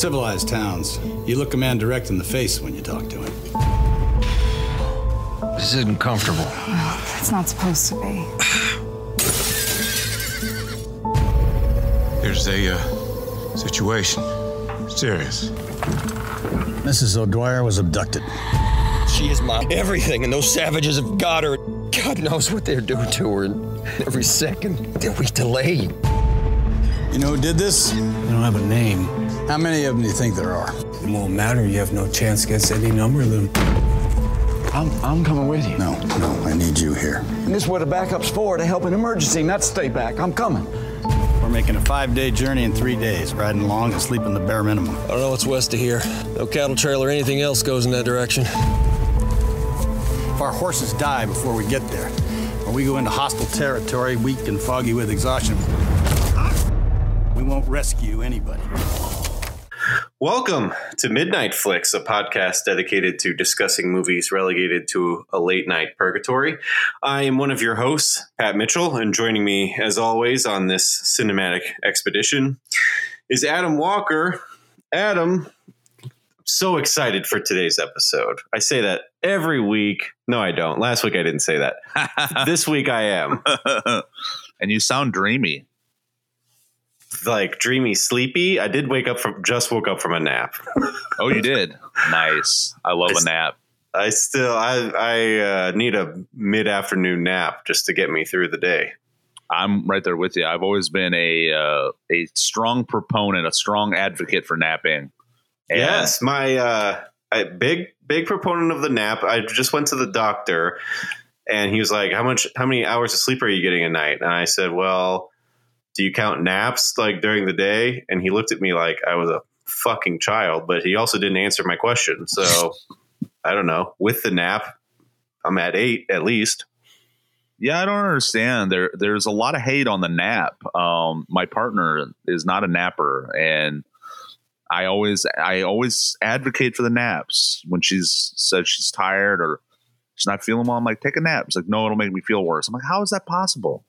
civilized towns, you look a man direct in the face when you talk to him. This isn't comfortable. It's not supposed to be. There's a uh, situation. Serious. Mrs. O'Dwyer was abducted. She is my everything, and those savages have got her. God knows what they're doing to her. And every second that we delay, You know who did this? You don't have a name. How many of them do you think there are? It won't matter. You have no chance against any number of them. I'm, I'm coming with you. No, no, I need you here. And this is what a backup's for, to help an emergency, not stay back. I'm coming. We're making a five day journey in three days, riding along and sleeping the bare minimum. I don't know what's west of here. No cattle trail or anything else goes in that direction. If our horses die before we get there, or we go into hostile territory, weak and foggy with exhaustion, we won't rescue anybody. Welcome to Midnight Flicks, a podcast dedicated to discussing movies relegated to a late night purgatory. I am one of your hosts, Pat Mitchell, and joining me, as always, on this cinematic expedition is Adam Walker. Adam, so excited for today's episode. I say that every week. No, I don't. Last week I didn't say that. this week I am. and you sound dreamy. Like dreamy, sleepy. I did wake up from just woke up from a nap. Oh, you did. nice. I love a nap. I still I I uh, need a mid afternoon nap just to get me through the day. I'm right there with you. I've always been a uh, a strong proponent, a strong advocate for napping. And yes, my uh, I, big big proponent of the nap. I just went to the doctor, and he was like, "How much? How many hours of sleep are you getting a night?" And I said, "Well, do you count naps like during the day?" And he looked at me like I was a fucking child, but he also didn't answer my question. So I don't know. With the nap, I'm at eight at least. Yeah, I don't understand. There, there's a lot of hate on the nap. Um, my partner is not a napper, and I always, I always advocate for the naps when she's says she's tired or she's not feeling well. I'm like, take a nap. It's like, no, it'll make me feel worse. I'm like, how is that possible?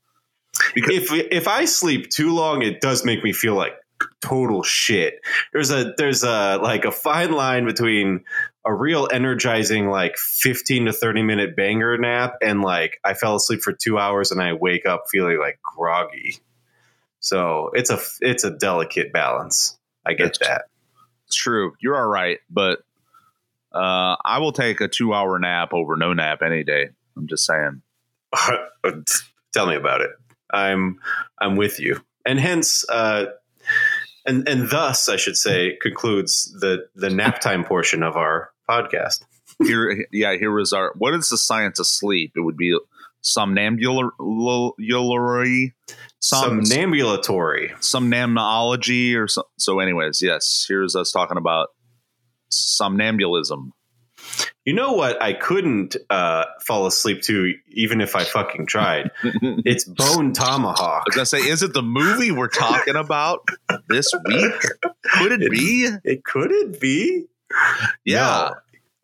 If if I sleep too long, it does make me feel like total shit. There's a there's a like a fine line between a real energizing like 15 to 30 minute banger nap and like I fell asleep for 2 hours and I wake up feeling like groggy. So, it's a it's a delicate balance. I get that. It's true. You're all right, but uh, I will take a two hour nap over no nap any day. I'm just saying. Tell me about it. I'm I'm with you, and hence, uh, and and thus, I should say, concludes the the nap time portion of our podcast. Here, yeah, here was our. What is the science of sleep? It would be somnambulary, some Somnambulatory. somnamnology, or so. So, anyways, yes, here's us talking about somnambulism. You know what? I couldn't uh, fall asleep to, even if I fucking tried. it's Bone Tomahawk. I was gonna say, is it the movie we're talking about this week? Could it be? It could it be? Yeah. No.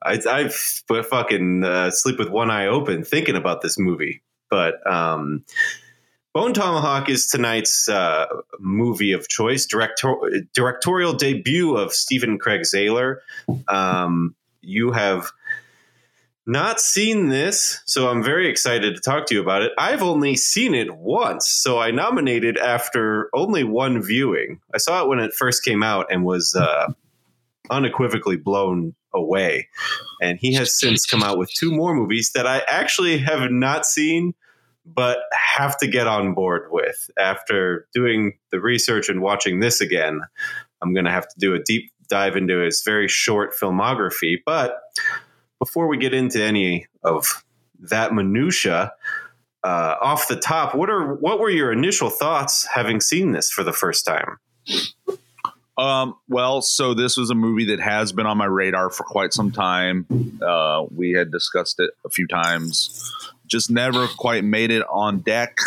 I I fucking uh, sleep with one eye open thinking about this movie. But um, Bone Tomahawk is tonight's uh, movie of choice, director- directorial debut of Stephen Craig Zahler. Um, you have not seen this, so I'm very excited to talk to you about it. I've only seen it once, so I nominated after only one viewing. I saw it when it first came out and was uh, unequivocally blown away. And he has since come out with two more movies that I actually have not seen, but have to get on board with. After doing the research and watching this again, I'm going to have to do a deep dive into his very short filmography. But before we get into any of that minutia, uh, off the top, what are what were your initial thoughts having seen this for the first time? Um, well, so this was a movie that has been on my radar for quite some time. Uh, we had discussed it a few times, just never quite made it on deck,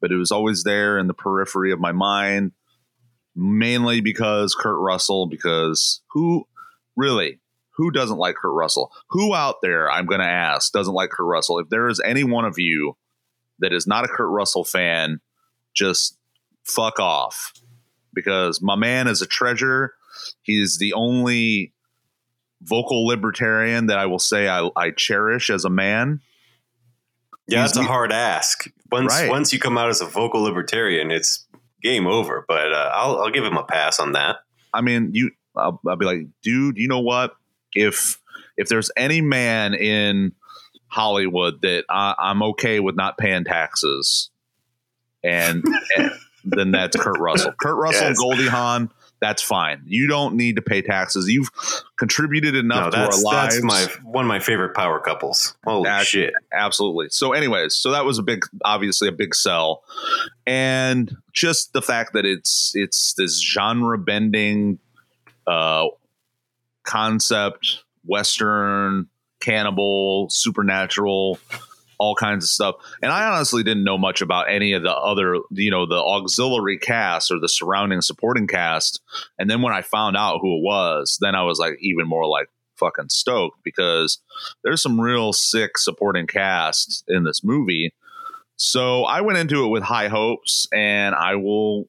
but it was always there in the periphery of my mind, mainly because Kurt Russell, because who really, who doesn't like Kurt Russell? Who out there, I'm going to ask, doesn't like Kurt Russell? If there is any one of you that is not a Kurt Russell fan, just fuck off because my man is a treasure. He's the only vocal libertarian that I will say I, I cherish as a man. Yeah, He's that's a hard ask. Once Right. once you come out as a vocal libertarian, it's game over. But uh, I'll I'll give him a pass on that. I mean, you, I'll, I'll be like, dude, you know what? If if there's any man in Hollywood that I, I'm okay with not paying taxes, and, and then that's Kurt Russell. Kurt Russell, Yes. Goldie Hawn, that's fine. You don't need to pay taxes. You've contributed No, enough to our lives. that's my one of my favorite power couples. Holy shit! absolutely. So, anyways, so that was a big, obviously a big sell, and just the fact that it's it's this genre bending uh, concept, western, cannibal, supernatural, all kinds of stuff. And I honestly didn't know much about any of the other, you know, the auxiliary cast or the surrounding supporting cast. And then when I found out who it was, then I was like even more like fucking stoked because there's some real sick supporting cast in this movie. So I went into it with high hopes, and I will.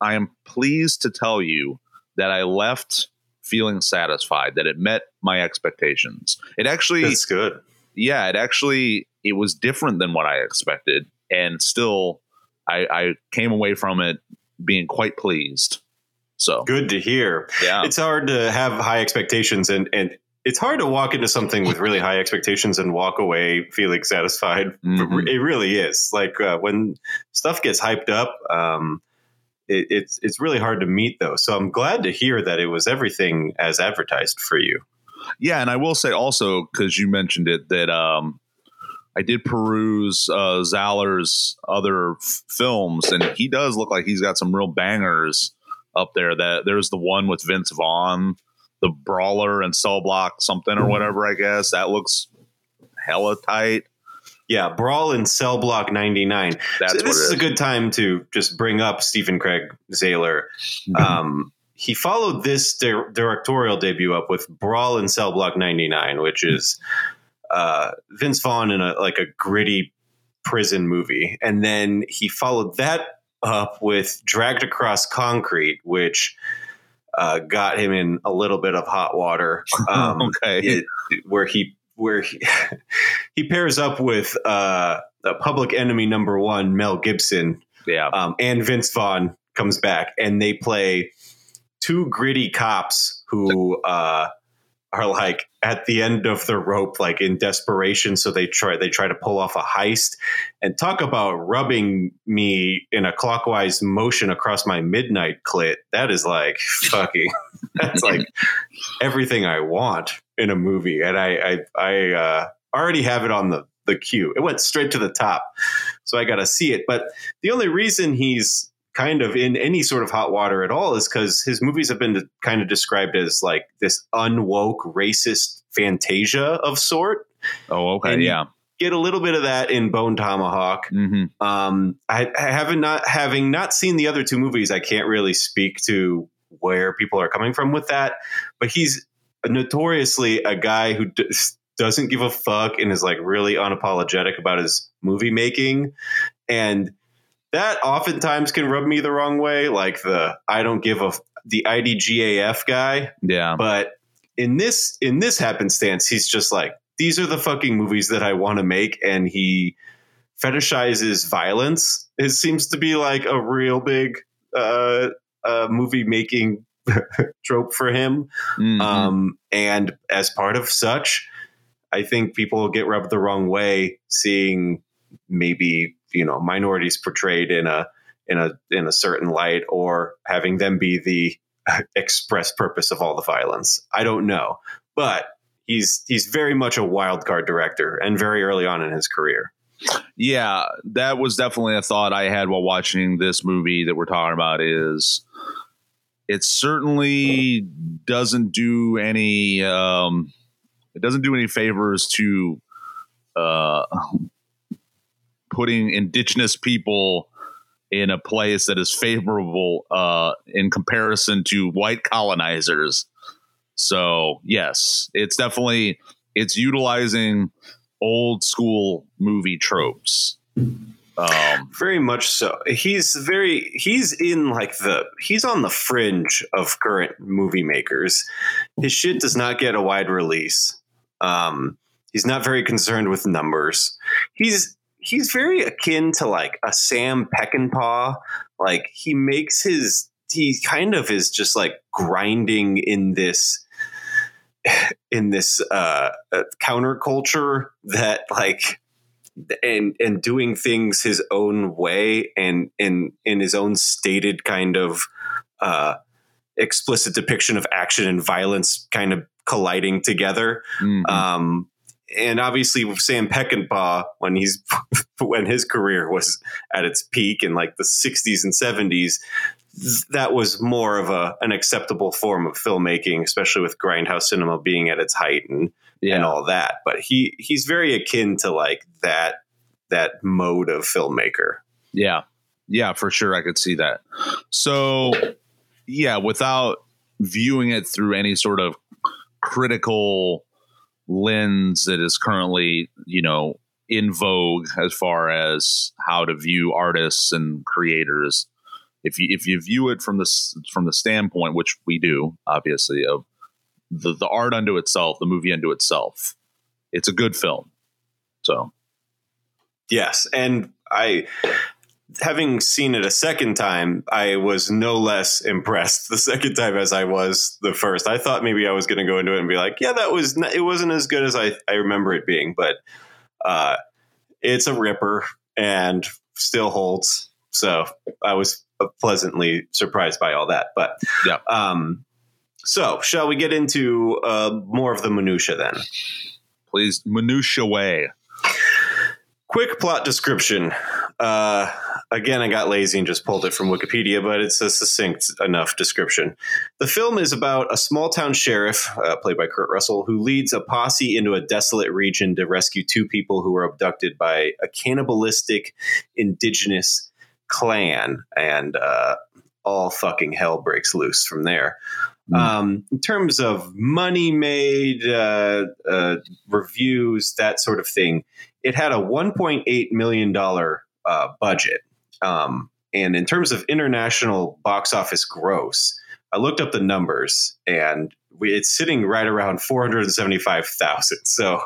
I am pleased to tell you that I left feeling satisfied that it met my expectations. It actually, That's good. Yeah, it actually it was different than what I expected, and still, I, I came away from it being quite pleased. So Good to hear. yeah, It's hard to have high expectations and and it's hard to walk into something with really high expectations and walk away feeling satisfied. Mhm. It really is. Like uh, when stuff gets hyped up, um, it, it's it's really hard to meet those. So I'm glad to hear that it was everything as advertised for you. Yeah, and I will say also because you mentioned it that um, I did peruse uh, Zahler's other f- films, and he does look like he's got some real bangers up there. That there's the one with Vince Vaughn, the Brawler and Cell Block something or whatever. I guess that looks hella tight. Yeah, Brawl in Cell Block 99. That's So this is is. a good time to just bring up Stephen Craig Zahler. Mhm. Um, he followed this dir- directorial debut up with Brawl in Cell Block 99, which is uh, Vince Vaughn in a like a gritty prison movie, and then he followed that up with Dragged Across Concrete, which uh, got him in a little bit of hot water. Um, okay. it- where he where he, he pairs up with uh, Public Enemy number one, Mel Gibson, yeah. um, and Vince Vaughn comes back, and they play two gritty cops who uh, are like at the end of the rope, like in desperation. So they try they try to pull off a heist, and talk about rubbing me in a clockwise motion across my midnight clit. That is like fucking. That's like everything I want in a movie, and I I, I uh, already have it on the the queue. It went straight to the top, so I got to see it. But the only reason he's kind of in any sort of hot water at all is because his movies have been kind of described as like this unwoke racist fantasia of sort. Oh, okay. and yeah. Get a little bit of that in Bone Tomahawk. hmm Um, I, I haven't not having not seen the other two movies. I can't really speak to where people are coming from with that. But he's notoriously a guy who d- doesn't give a fuck and is like really unapologetic about his movie making, and that oftentimes can rub me the wrong way. Like the I don't give a the IDGAF guy, Yeah. but in this in this happenstance, he's just like these are the fucking movies that I want to make, and he fetishizes violence. It seems to be like a real big uh, uh, movie making trope for him. Mhm. Um, and as part of such, I think people get rubbed the wrong way seeing maybe you know minorities portrayed in a in a in a certain light or having them be the express purpose of all the violence. I don't know, but he's he's very much a wild card director and very early on in his career. Yeah, that was definitely a thought I had while watching this movie that we're talking about is it certainly doesn't do any um it doesn't do any favors to uh putting indigenous people in a place that is favorable uh in comparison to white colonizers. So, yes, it's definitely it's utilizing old school movie tropes. Um, very much so. He's very he's in like the he's on the fringe of current movie makers. His shit does not get a wide release. Um, he's not very concerned with numbers. He's he's very akin to like a Sam Peckinpah. Like he makes his he kind of is just like grinding in this in this uh, uh, counterculture that like and and doing things his own way and in in his own stated kind of uh, explicit depiction of action and violence kind of colliding together. mhm. Um, and obviously, Sam Peckinpah, when he's when his career was at its peak in like the '60s and '70s, that was more of a an acceptable form of filmmaking, especially with grindhouse cinema being at its height and and all that. But he he's very akin to like that that mode of filmmaker. Yeah. Yeah, for sure. I could see that. So, yeah, without viewing it through any sort of critical lens that is currently, you know, in vogue as far as how to view artists and creators. If you if you view it from this from the standpoint, which we do, obviously, of the the art unto itself, the movie unto itself, it's a good film. So Yes, and I having seen it a second time, I was no less impressed the second time as I was the first. I thought maybe I was going to go into it and be like, "Yeah, that was not, it wasn't as good as I I remember it being," but uh, it's a ripper and still holds. So I was pleasantly surprised by all that. But Yeah. Um, so shall we get into uh, more of the minutia then? please minutia way. Quick plot description. Uh, again, I got lazy and just pulled it from Wikipedia, but it's a succinct enough description. The film is about a small town sheriff, uh, played by Kurt Russell, who leads a posse into a desolate region to rescue two people who were abducted by a cannibalistic indigenous clan, and uh, all fucking hell breaks loose from there. Um, in terms of money made, uh, uh, reviews, that sort of thing, it had a 1.8 million dollar uh, budget. Um, and in terms of international box office gross, I looked up the numbers, and we, it's sitting right around 475,000. So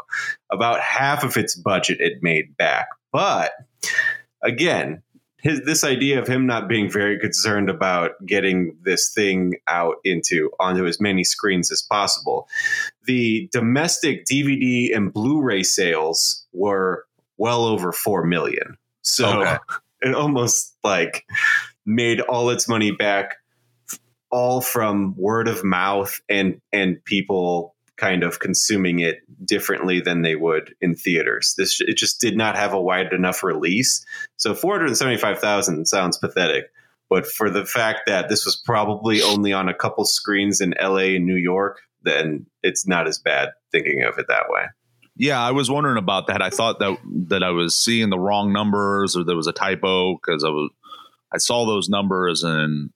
about half of its budget it made back. But again, his this idea of him not being very concerned about getting this thing out into onto as many screens as possible. The domestic DVD and Blu-ray sales were well over 4 million. So Okay. it almost like made all its money back all from word of mouth and and people kind of consuming it differently than they would in theaters. This it just did not have a wide enough release. So 475,000 sounds pathetic, but for the fact that this was probably only on a couple screens in LA and New York, then it's not as bad thinking of it that way. Yeah, I was wondering about that. I thought that that I was seeing the wrong numbers or there was a typo because I was I saw those numbers and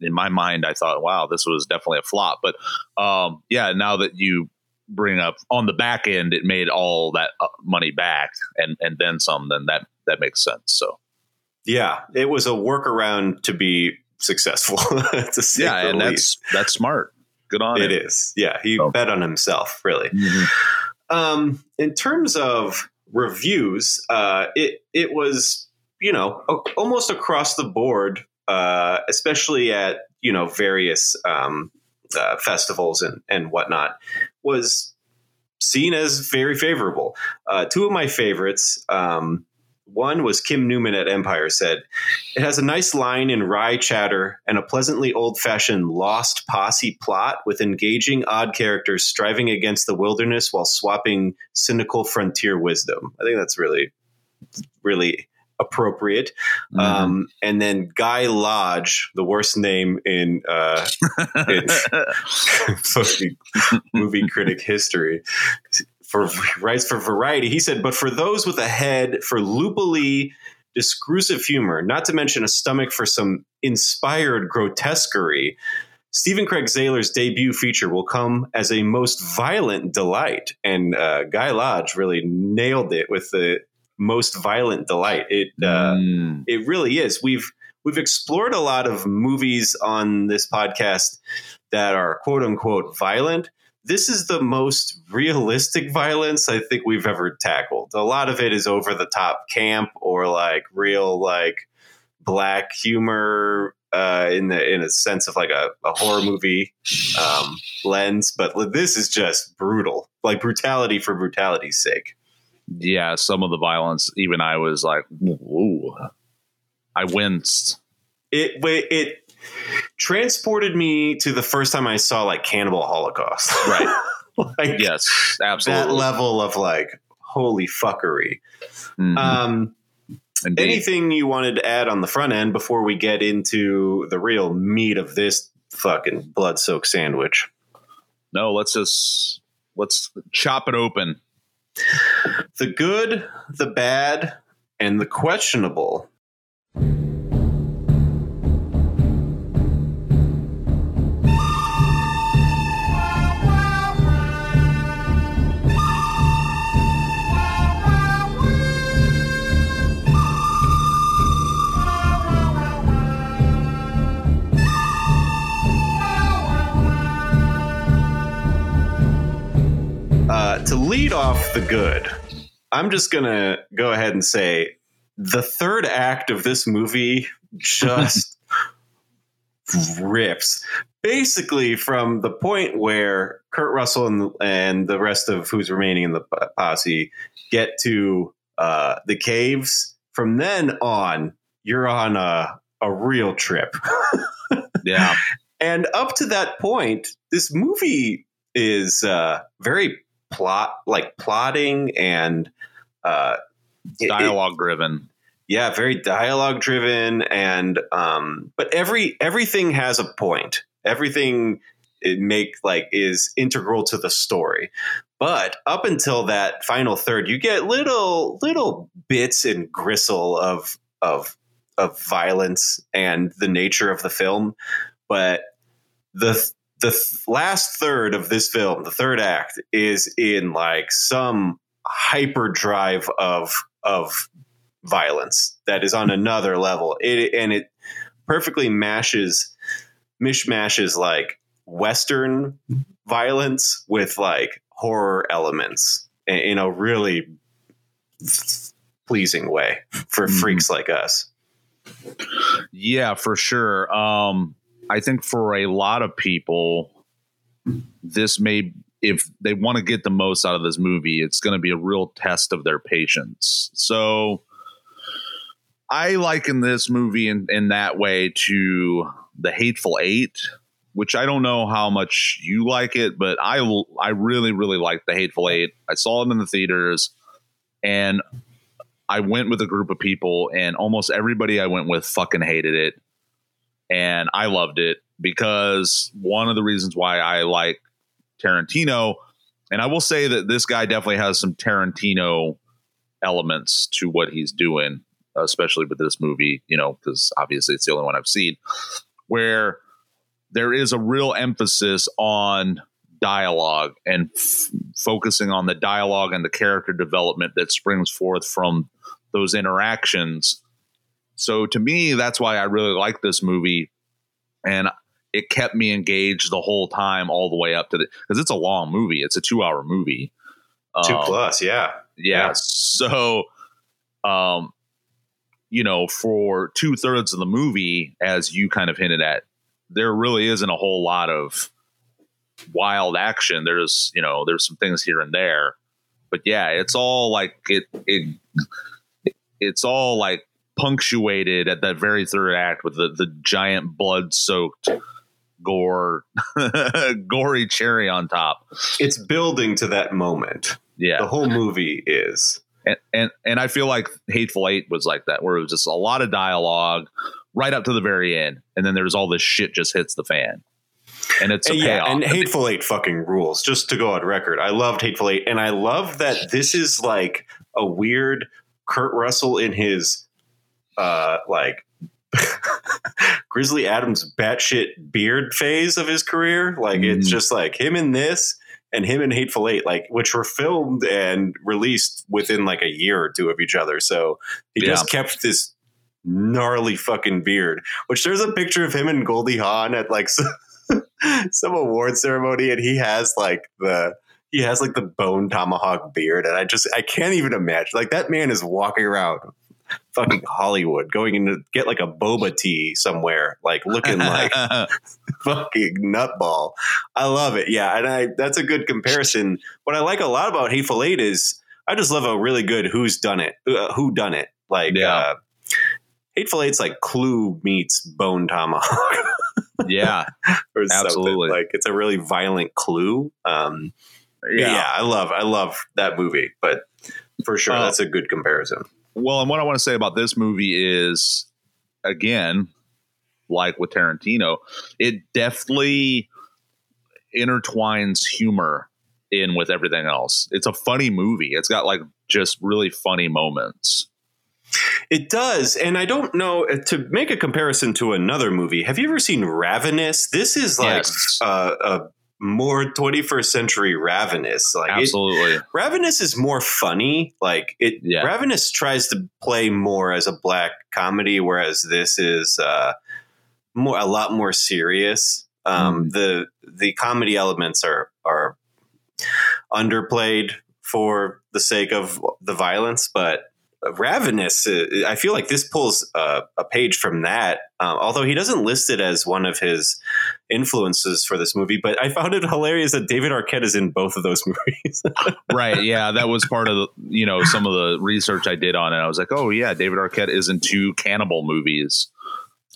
in my mind I thought, wow, this was definitely a flop. But um, yeah, now that you bring up on the back end, it made all that uh, money back and and then some. Then that that makes sense. So Yeah, it was a workaround to be successful. to yeah, and least. that's that's smart. Good on It it. is. Yeah, he Oh. bet on himself, really. Mhm. Um, in terms of reviews, uh, it it was you know almost across the board, uh, especially at you know various um, uh, festivals and and whatnot, was seen as very favorable. Uh, two of my favorites, um, one was Kim Newman at Empire said, It has a nice line in wry chatter and a pleasantly old fashioned lost posse plot with engaging odd characters striving against the wilderness while swapping cynical frontier wisdom. I think that's really, really appropriate. Mm-hmm. Um, and then Guy Lodge, the worst name in, uh, in movie critic history, for writes for Variety. He said, "But for those with a head for loopily discursive humor, not to mention a stomach for some inspired grotesquerie." Stephen Craig Zahler's debut feature will come as a most violent delight, and uh, Guy Lodge really nailed it with the most violent delight. It uh, Mm. it really is. We've we've explored a lot of movies on this podcast that are quote unquote violent. This is the most realistic violence I think we've ever tackled. A lot of it is over the top camp or like real like black humor uh, in the in a sense of like a, a horror movie um, lens, but this is just brutal, like brutality for brutality's sake. Yeah, some of the violence, even I was like, ooh, I winced. it it transported me to the first time I saw like Cannibal Holocaust. Right. like Yes, that level of like holy fuckery. Mhm. Um, Indeed. anything you wanted to add on the front end before we get into the real meat of this fucking blood soaked sandwich? No, let's just let's chop it open. The good, the bad, and the questionable. To lead off the good, I'm just gonna go ahead and say the third act of this movie just rips. Basically, from the point where Kurt Russell and, and the rest of who's remaining in the posse get to uh, the caves, from then on, you're on a, a real trip. Yeah, And up to that point, this movie is uh, very plot, like plotting and uh, it- it- dialogue driven. yeah, very dialogue driven, and um, but every everything has a point. Everything it make like is integral to the story. But up until that final third, you get little little bits and gristle of of of violence and the nature of the film. But the the th- last third of this film, the third act, is in like some hyperdrive of of violence that is on another level. It and it perfectly mashes mishmashes like western violence with like horror elements in, a really pleasing way for Mhm. freaks like us. Yeah, for sure. Um, I think for a lot of people, this may, if they want to get the most out of this movie, it's going to be a real test of their patience. So I liken this movie in, in that way to The Hateful Eight, which I don't know how much you like it, but I, I really, really like The Hateful Eight. I saw it in the theaters and I went with a group of people, and almost everybody I went with fucking hated it. And I loved it because one of the reasons why I like Tarantino, and I will say that this guy definitely has some Tarantino elements to what he's doing, especially with this movie, you know, because obviously it's the only one I've seen, where there is a real emphasis on dialogue and f- focusing on the dialogue and the character development that springs forth from those interactions. So to me, that's why I really like this movie, and it kept me engaged the whole time, all the way up to the because it's a long movie. It's a two-hour movie. Two Um, plus, yeah. yeah. Yeah. So, um, you know, for two thirds of the movie, as you kind of hinted at, there really isn't a whole lot of wild action. There's, you know, there's some things here and there, but yeah, it's all like it, it, it's all like punctuated at that very third act with the the giant blood soaked gore gory cherry on top. It's building to that moment. Yeah. The whole movie is. and and and I feel like Hateful Eight was like that, where it was just a lot of dialogue right up to the very end, and then there's all this shit just hits the fan, and it's And yeah, payoff. and Hateful Eight fucking rules. Just to go on record, I loved Hateful Eight, and I love that this is like a weird Kurt Russell in his uh like Grizzly Adams batshit beard phase of his career. Like it's Mhm. just like him in this and him in Hateful Eight, like which were filmed and released within like a year or two of each other. So he Yeah. just kept this gnarly fucking beard. Which there's a picture of him and Goldie Hawn at like some, some award ceremony, and he has like the he has like the bone tomahawk beard, and I just I can't even imagine like that man is walking around fucking Hollywood, going in to get like a boba tea somewhere, like looking like fucking nutball. I love it. Yeah, and I that's a good comparison. What I like a lot about Hateful Eight is I just love a really good who's done it, uh, who done it. Like Yeah. uh, Hateful Eight's like Clue meets Bone Tomahawk. yeah, or Absolutely. something. Like it's a really violent Clue. Um, yeah. yeah. I love I love that movie, but for sure Uh, that's a good comparison. Well, and what I want to say about this movie is, again, like with Tarantino, it deftly intertwines humor in with everything else. It's a funny movie. It's got like just really funny moments. It does, and I don't know uh, to make a comparison to another movie. Have you ever seen Ravenous? This is like Yes. uh, a more 21st century Ravenous. Like it, Absolutely. Ravenous is more funny. Like it, Yeah. Ravenous tries to play more as a black comedy, whereas this is uh, more a lot more serious. Um, The the comedy elements are are underplayed for the sake of the violence, but Ravenous, uh, I feel like this pulls uh, a page from that. Um, although he doesn't list it as one of his influences for this movie, but I found it hilarious that David Arquette is in both of those movies. right. Yeah. That was part of the, you know, some of the research I did on it. I was like, oh, yeah, David Arquette is in two cannibal movies.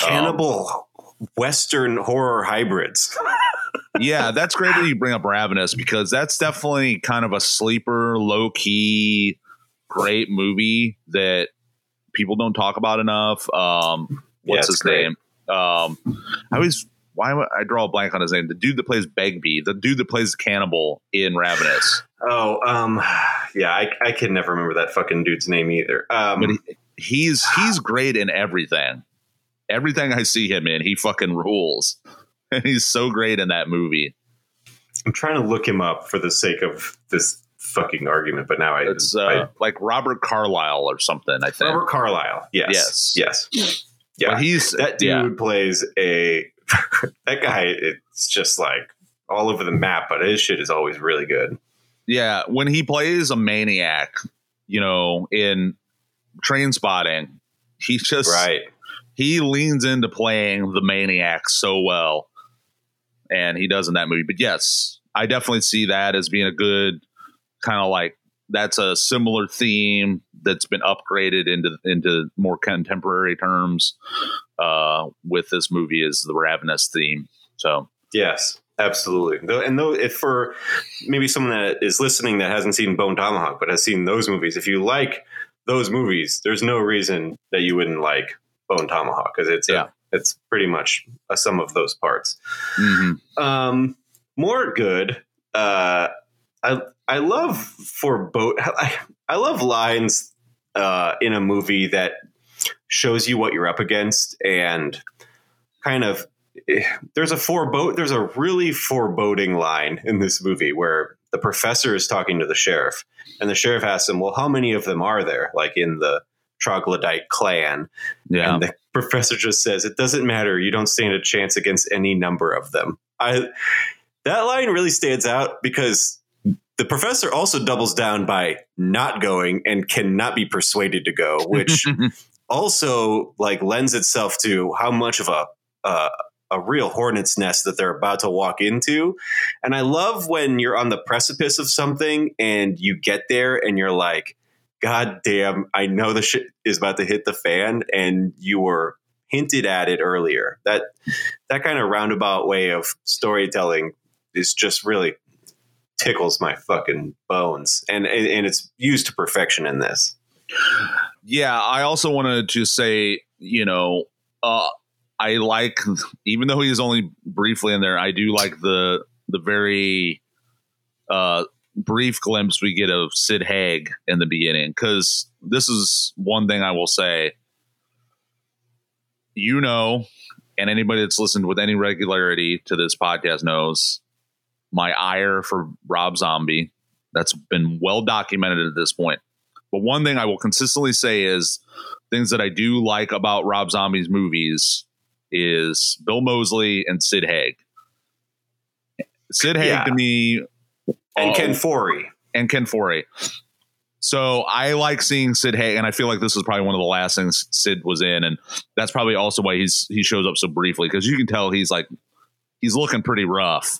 Um, Cannibal Western horror hybrids. yeah, that's great that you bring up Ravenous because that's definitely kind of a sleeper, low key, great movie that people don't talk about enough. Um, what's it's his great. name? Um, I always why I draw a blank on his name? The dude that plays Begbie, the dude that plays Cannibal in Ravenous. Oh, um, yeah, I, I can never remember that fucking dude's name either. Um, But he, he's he's great in everything. Everything I see him in, he fucking rules. And he's so great in that movie. I'm trying to look him up for the sake of this fucking argument, but now I, It's uh, I like Robert Carlyle or something. I think. Robert Carlyle. Yes, Yes. yes, yeah. But he's that dude yeah. plays a that guy. It's just like all over the map, but his shit is always really good. Yeah, when he plays a maniac, you know, in train spotting, he just Right. he leans into playing the maniac so well. And he does in that movie. But yes, I definitely see that as being a good kind of like that's a similar theme that's been upgraded into into more contemporary terms uh with this movie is the ravenous theme. So Yes, absolutely. Though, and though, if for maybe someone that is listening that hasn't seen Bone Tomahawk but has seen those movies, if you like those movies, there's no reason that you wouldn't like Bone Tomahawk because it's Yeah. a, it's pretty much a sum of those parts. mhm. Um, more good. Uh, I I love for boat. I, I love lines uh, in a movie that shows you what you're up against and kind of. eh, There's a forebode. There's a really foreboding line in this movie where the professor is talking to the sheriff, and the sheriff asks him, "Well, how many of them are there? Like in the troglodyte clan?" yeah. And the professor just says, "It doesn't matter. You don't stand a chance against any number of them." I that line really stands out because the professor also doubles down by not going and cannot be persuaded to go, which also like lends itself to how much of a uh, a real hornet's nest that they're about to walk into. And I love when you're on the precipice of something and you get there and you're like, God damn, I know the shit is about to hit the fan, and you were hinted at it earlier. That that kind of roundabout way of storytelling is just really tickles my fucking bones, and and, it's used to perfection in this. Yeah, I also want to just say, you know, uh, I like, even though he's only briefly in there, I do like the the very uh, brief glimpse we get of Sid Haig in the beginning. Because this is one thing I will say. You know, and anybody that's listened with any regularity to this podcast knows my ire for Rob Zombie. That's been well documented at this point. But one thing I will consistently say is things that I do like about Rob Zombie's movies is Bill Moseley and Sid Haig. Sid Haig Yeah. to me And Ken Foree. and Ken Foree. So I like seeing Sid Haig, and I feel like this is probably one of the last things Sid was in, and that's probably also why he's he shows up so briefly because you can tell he's like he's looking pretty rough.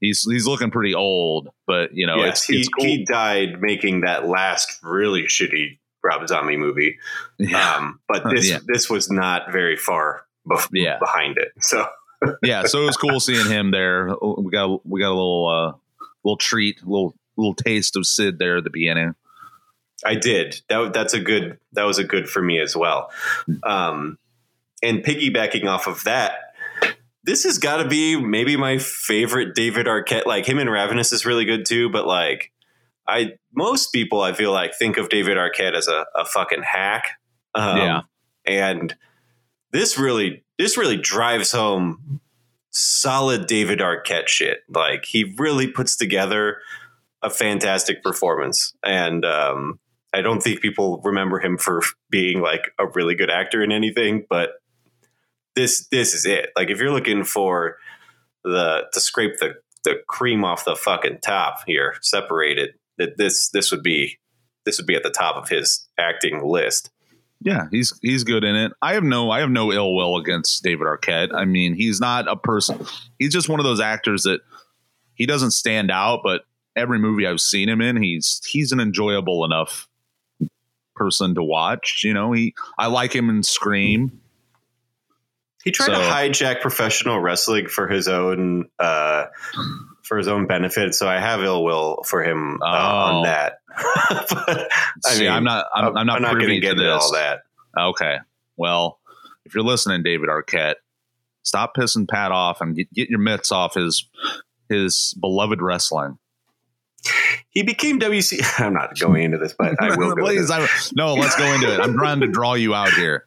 He's he's looking pretty old, but you know it's, he, it's cool. he died making that last really shitty Rob Zombie movie. yeah. Um, but this Yeah. this was not very far bef- Yeah. behind it. So yeah, so it was cool seeing him there. We got we got a little uh little treat, little little taste of Sid there at the beginning. I did. That that's a good. That was a good for me as well. Um, and piggybacking off of that, this has got to be maybe my favorite David Arquette. Like him and Ravenous is really good too, but like I most people I feel like think of David Arquette as a, a fucking hack. Um, Yeah. and this really this really drives home solid David Arquette shit. Like he really puts together a fantastic performance, and um, I don't think people remember him for being like a really good actor in anything, but this this is it. Like if you're looking for the to scrape the the cream off the fucking top here, separated, that this this would be this would be at the top of his acting list. Yeah, he's he's good in it. I have no I have no ill will against David Arquette. I mean, he's not a person. He's just one of those actors that he doesn't stand out, but every movie I've seen him in, he's he's an enjoyable enough person to watch. You know, he I like him in Scream. He tried to hijack professional wrestling for his own uh, for his own benefit, so I have ill will for him uh, Oh. on that. but I See, mean, I'm not I'm, I'm not, going privy to get to into all that. Okay. Well, if you're listening, David Arquette, stop pissing Pat off and get, get your mitts off his his beloved wrestling. He became WC. I'm not going into this, but I will. Please, I, no, let's go into it. I'm trying to draw you out here.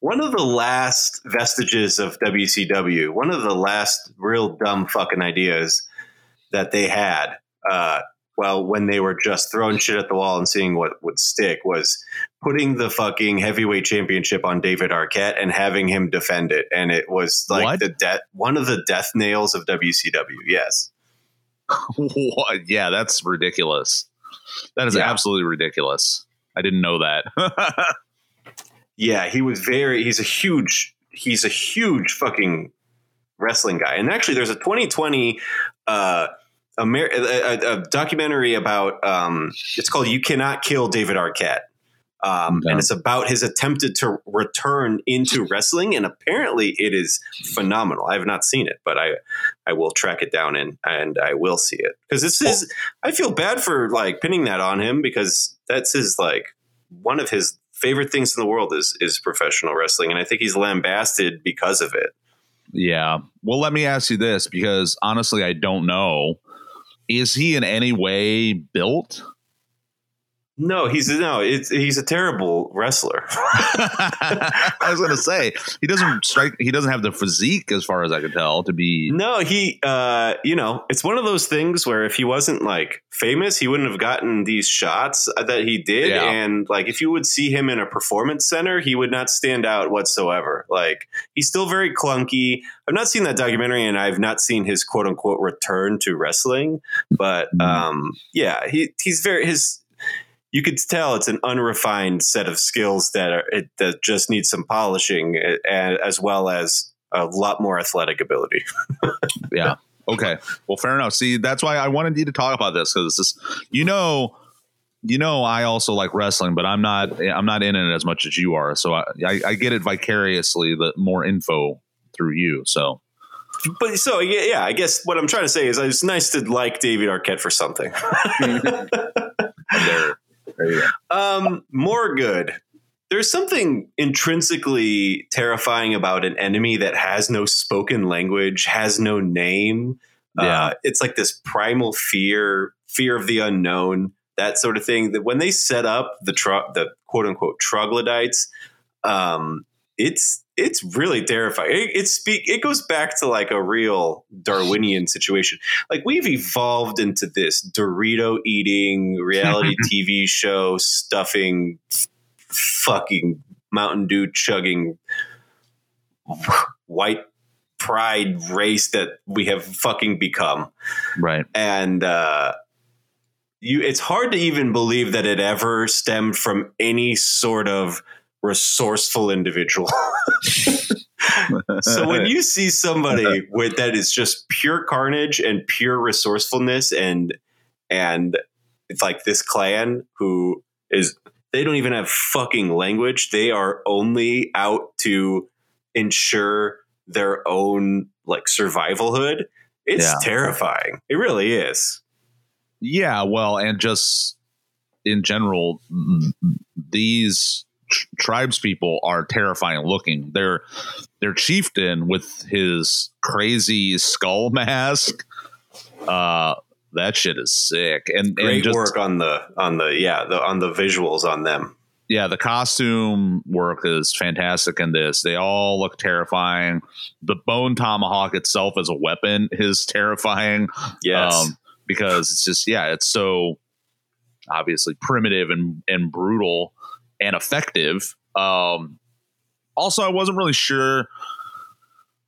One of the last vestiges of WCW, one of the last real dumb fucking ideas that they had, uh, well, when they were just throwing shit at the wall and seeing what would stick, was putting the fucking heavyweight championship on David Arquette and having him defend it. And it was like What? the death, one of the death nails of WCW. Yes. what? Yeah, that's ridiculous. That is Yeah. absolutely ridiculous. I didn't know that. Yeah, he was very. He's a huge. He's a huge fucking wrestling guy. And actually, there's a 2020 uh, Amer- a, a, a documentary about. Um, it's called "You Cannot Kill David Arquette," um, and it's about his attempted to return into wrestling. And apparently, it is phenomenal. I have not seen it, but I I will track it down and and I will see it because this is. I feel bad for like pinning that on him because that's his like one of his favorite things in the world is is professional wrestling, and I think he's lambasted because of it. yeah. Well, let me ask you this because honestly, I don't know. Is he in any way built? No, he's no, it's, he's a terrible wrestler. I was going to say he doesn't strike. He doesn't have the physique, as far as I can tell, to be. no, he, uh, you know, it's one of those things where if he wasn't like famous, he wouldn't have gotten these shots that he did. Yeah. And like, if you would see him in a performance center, he would not stand out whatsoever. Like, he's still very clunky. I've not seen that documentary, and I've not seen his quote unquote return to wrestling. But Mhm. um, yeah, he he's very his. You could tell it's an unrefined set of skills that are it, that just need some polishing, eh, and as well as a lot more athletic ability. Yeah. Okay. Well, fair enough. See, that's why I wanted you to talk about this because this, you know, you know, I also like wrestling, but I'm not. Eh, I'm not in it as much as you are. So I, I, I get it vicariously. The more info through you. So But so yeah, yeah, I guess what I'm trying to say is it's nice to like David Arquette for something. there, there you go. Um, more good. There's something intrinsically terrifying about an enemy that has no spoken language, has no name. Yeah. Uh, it's like this primal fear, fear of the unknown, that sort of thing. That when they set up the tro- the quote unquote troglodytes, um, it's it's really terrifying. It, it speak it goes back to like a real Darwinian situation. Like we've evolved into this Dorito eating reality TV show stuffing fucking Mountain Dew chugging white pride race that we have fucking become Right. and uh, you it's hard to even believe that it ever stemmed from any sort of resourceful individual. so when you see somebody with that is just pure carnage and pure resourcefulness and and it's like this clan who is they don't even have fucking language. They are only out to ensure their own like survivalhood. It's Yeah. terrifying. It really is. Yeah, well, and just in general, these tr- tribes people are terrifying looking. Their their chieftain with his crazy skull mask, uh, that shit is sick. And Great and just, work on the on the yeah the on the visuals on them. yeah, the costume work is fantastic in this. They all look terrifying. The bone tomahawk itself as a weapon is terrifying. Yes. Um, because it's just yeah, it's so obviously primitive and and brutal and effective. Um, also, I wasn't really sure.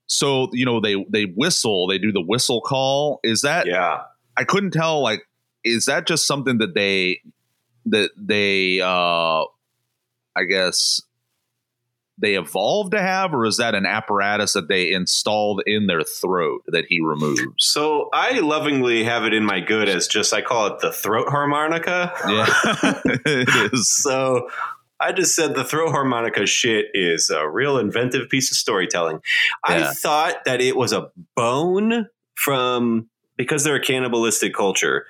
So you know they they whistle, they do the whistle call. Is that yeah. I couldn't tell like is that just something that they that they uh I guess they evolved to have or is that an apparatus that they installed in their throat that he removes? So I lovingly have it in my good as just I call it the throat harmonica. Yeah. it is. So I just said the throat harmonica shit is a real inventive piece of storytelling. Yeah. I thought that it was a bone from because they're a cannibalistic culture,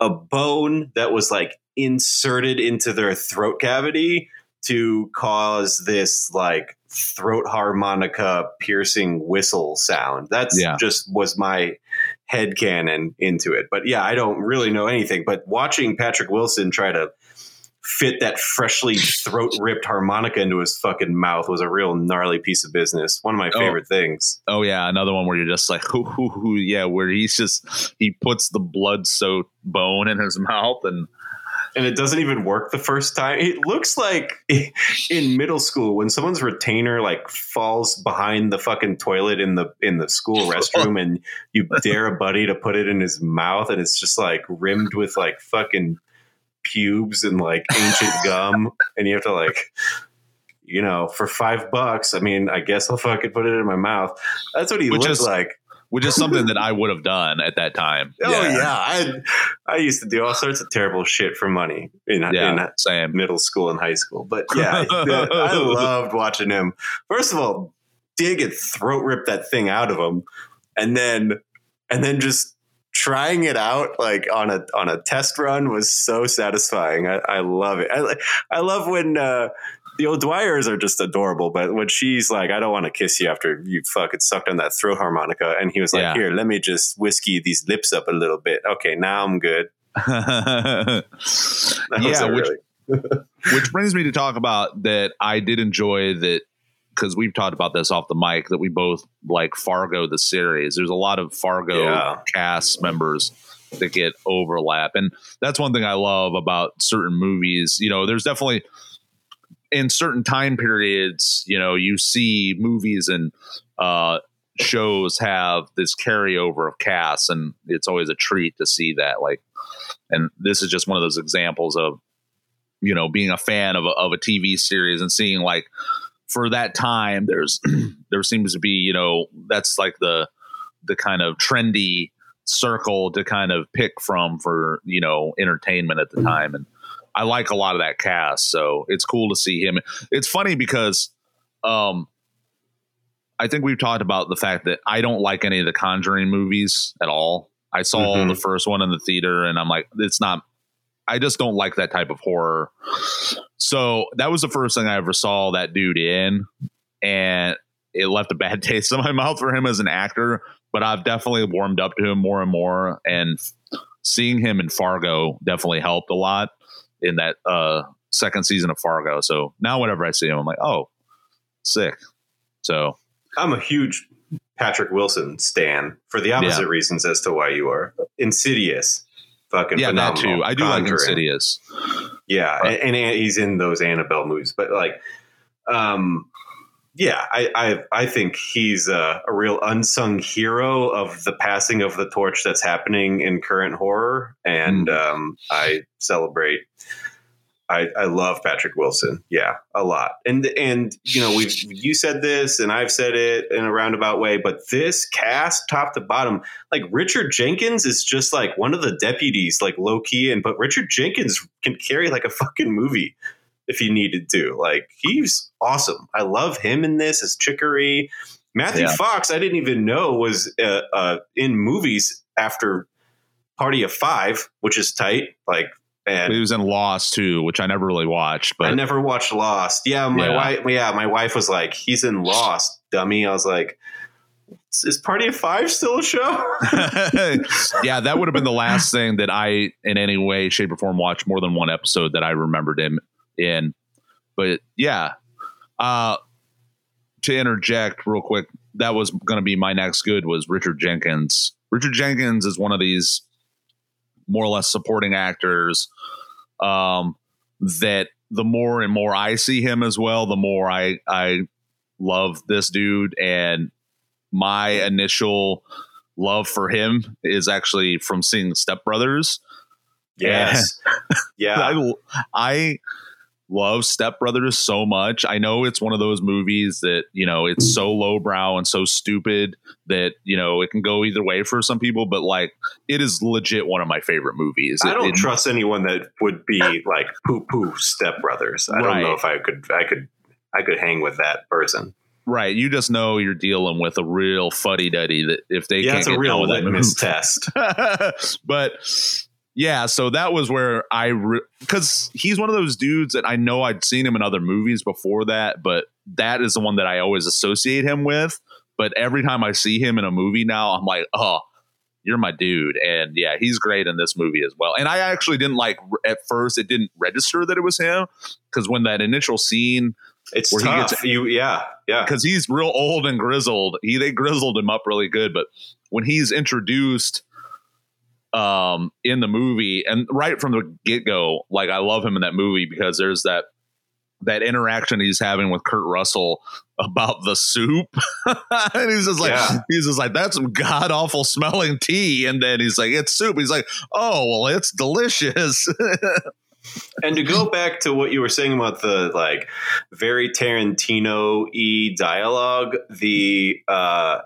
a bone that was like inserted into their throat cavity to cause this like throat harmonica piercing whistle sound. That's Yeah. just was my head canon into it. But yeah, I don't really know anything. But watching Patrick Wilson try to fit that freshly throat ripped harmonica into his fucking mouth was a real gnarly piece of business. One of my Oh. favorite things. Oh yeah, another one where you're just like, hoo, hoo, hoo, yeah, where he's just he puts the blood soaked bone in his mouth and And it doesn't even work the first time. It looks like in middle school when someone's retainer like falls behind the fucking toilet in the in the school restroom and you dare a buddy to put it in his mouth and it's just like rimmed with like fucking pubes and like ancient gum and you have to like you know, for five bucks, I mean, I guess I'll fucking put it in my mouth. That's what he Which looks is- like. which is something that I would have done at that time. Oh yeah, I I used to do all sorts of terrible shit for money in, Yeah, in same. middle school and high school. But yeah, I loved watching him. First of all, dig and throat rip that thing out of him, and then and then just trying it out like on a on a test run was so satisfying. I, I love it. I I love when. Uh, the O'Dwyers are just adorable, but when she's like, "I don't want to kiss you after you fucking sucked on that throat harmonica," and he was like, Yeah. "Here, let me just whiskey these lips up a little bit. Okay, now I'm good." Yeah, which really- which brings me to talk about that I did enjoy that because we've talked about this off the mic that we both like Fargo the series. There's a lot of Fargo Yeah. cast members that get overlap, and that's one thing I love about certain movies. You know, there's definitely in certain time periods, you know, you see movies and uh, shows have this carryover of casts, and it's always a treat to see that. Like, and this is just one of those examples of you know being a fan of a, of a TV series and seeing like for that time there's there seems to be you know that's like the the kind of trendy circle to kind of pick from for you know entertainment at the time and I like a lot of that cast, so it's cool to see him. It's funny because um I think we've talked about the fact that I don't like any of the Conjuring movies at all. I saw Mhm. the first one in the theater and I'm like, it's not I just don't like that type of horror. So that was the first thing I ever saw that dude in, and it left a bad taste in my mouth for him as an actor. But I've definitely warmed up to him more and more, and seeing him in Fargo definitely helped a lot in that uh, second season of Fargo. So now whenever I see him, I'm like, oh, sick. So I'm a huge Patrick Wilson stan for the opposite Yeah. reasons as to why you are. Insidious. Fucking yeah, that phenomenal. too. I do like Insidious. Yeah, Uh, and, and he's in those Annabelle movies, but like, um, yeah, I I, I think he's a, a real unsung hero of the passing of the torch that's happening in current horror, and Mm. um, I celebrate. I, I love Patrick Wilson, yeah, a lot, and and you know we've you said this and I've said it in a roundabout way, but this cast, top to bottom, like Richard Jenkins is just like one of the deputies, like low key, and but Richard Jenkins can carry like a fucking movie if he needed to. Like he's awesome. I love him in this as Chicory. Matthew Yeah. Fox, I didn't even know was uh, uh, in movies after Party of Five, which is tight. Like, He was in Lost too, which I never really watched, but I never watched Lost. Yeah, my Yeah. wife. Yeah, my wife was like, "He's in Lost, dummy." I was like, "Is Party of Five still a show?" yeah, that would have been the last thing that I, in any way, shape, or form, watched more than one episode that I remembered him in. But yeah, uh, to interject real quick, that was going to be my next good was Richard Jenkins. Richard Jenkins is one of these more or less supporting actors um, that the more and more I see him as well, the more I I love this dude and my initial love for him is actually from seeing Step Brothers. yes. Yeah. I I love Step Brothers so much. I know it's one of those movies that you know it's so lowbrow and so stupid that you know it can go either way for some people, but like it is legit one of my favorite movies. I It- don't it- trust anyone that would be like poo poo Step Brothers. I don't know if I could. I could. I could hang with that person. right. You just know you're dealing with a real fuddy duddy that if they yeah, can't it's a get real litmus test. but yeah, so that was where I because he's one of those dudes that I know I'd seen him in other movies before that, but that is the one that I always associate him with. But every time I see him in a movie now, I'm like, oh, you're my dude, and yeah, he's great in this movie as well. And I actually didn't like at first; it didn't register that it was him because when that initial scene It's Where he tough. gets- you, yeah, yeah. because he's real old and grizzled. He they grizzled him up really good, but when he's introduced um in the movie and right from the get-go, like I love him in that movie because there's that that interaction he's having with Kurt Russell about the soup. and he's just like Yeah. he's just like, that's some god awful smelling tea. And then he's like, it's soup. He's like, oh well, it's delicious. And to go back to what you were saying about the like very Tarantino e dialogue, the uh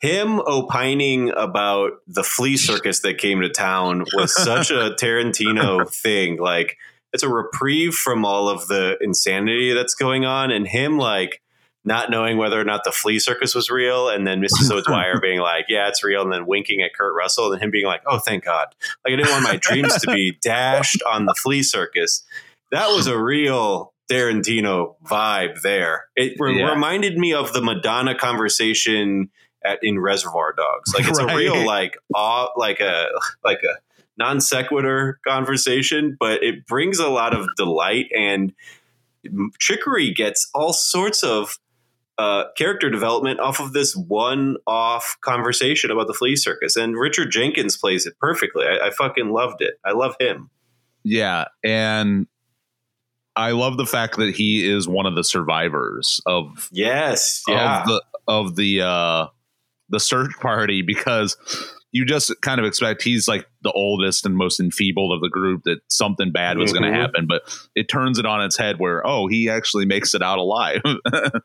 him opining about the flea circus that came to town was such a Tarantino thing. Like it's a reprieve from all of the insanity that's going on, and him like not knowing whether or not the flea circus was real, and then Mrs. O'Dwyer being like, "Yeah, it's real," and then winking at Kurt Russell, and him being like, "Oh, thank God!" Like I didn't want my dreams to be dashed on the flea circus. That was a real Tarantino vibe there. It re- Yeah. reminded me of the Madonna conversation at in Reservoir Dogs. Like it's Right. a real like awe, like a like a non sequitur conversation, but it brings a lot of delight and trickery gets all sorts of uh, character development off of this one-off conversation about the flea circus, and Richard Jenkins plays it perfectly. I, I fucking loved it. I love him. Yeah, and I love the fact that he is one of the survivors of Yes, yeah, of the of the uh the search party because you just kind of expect he's like the oldest and most enfeebled of the group that something bad was going Mhm. to happen but it turns it on its head where oh he actually makes it out alive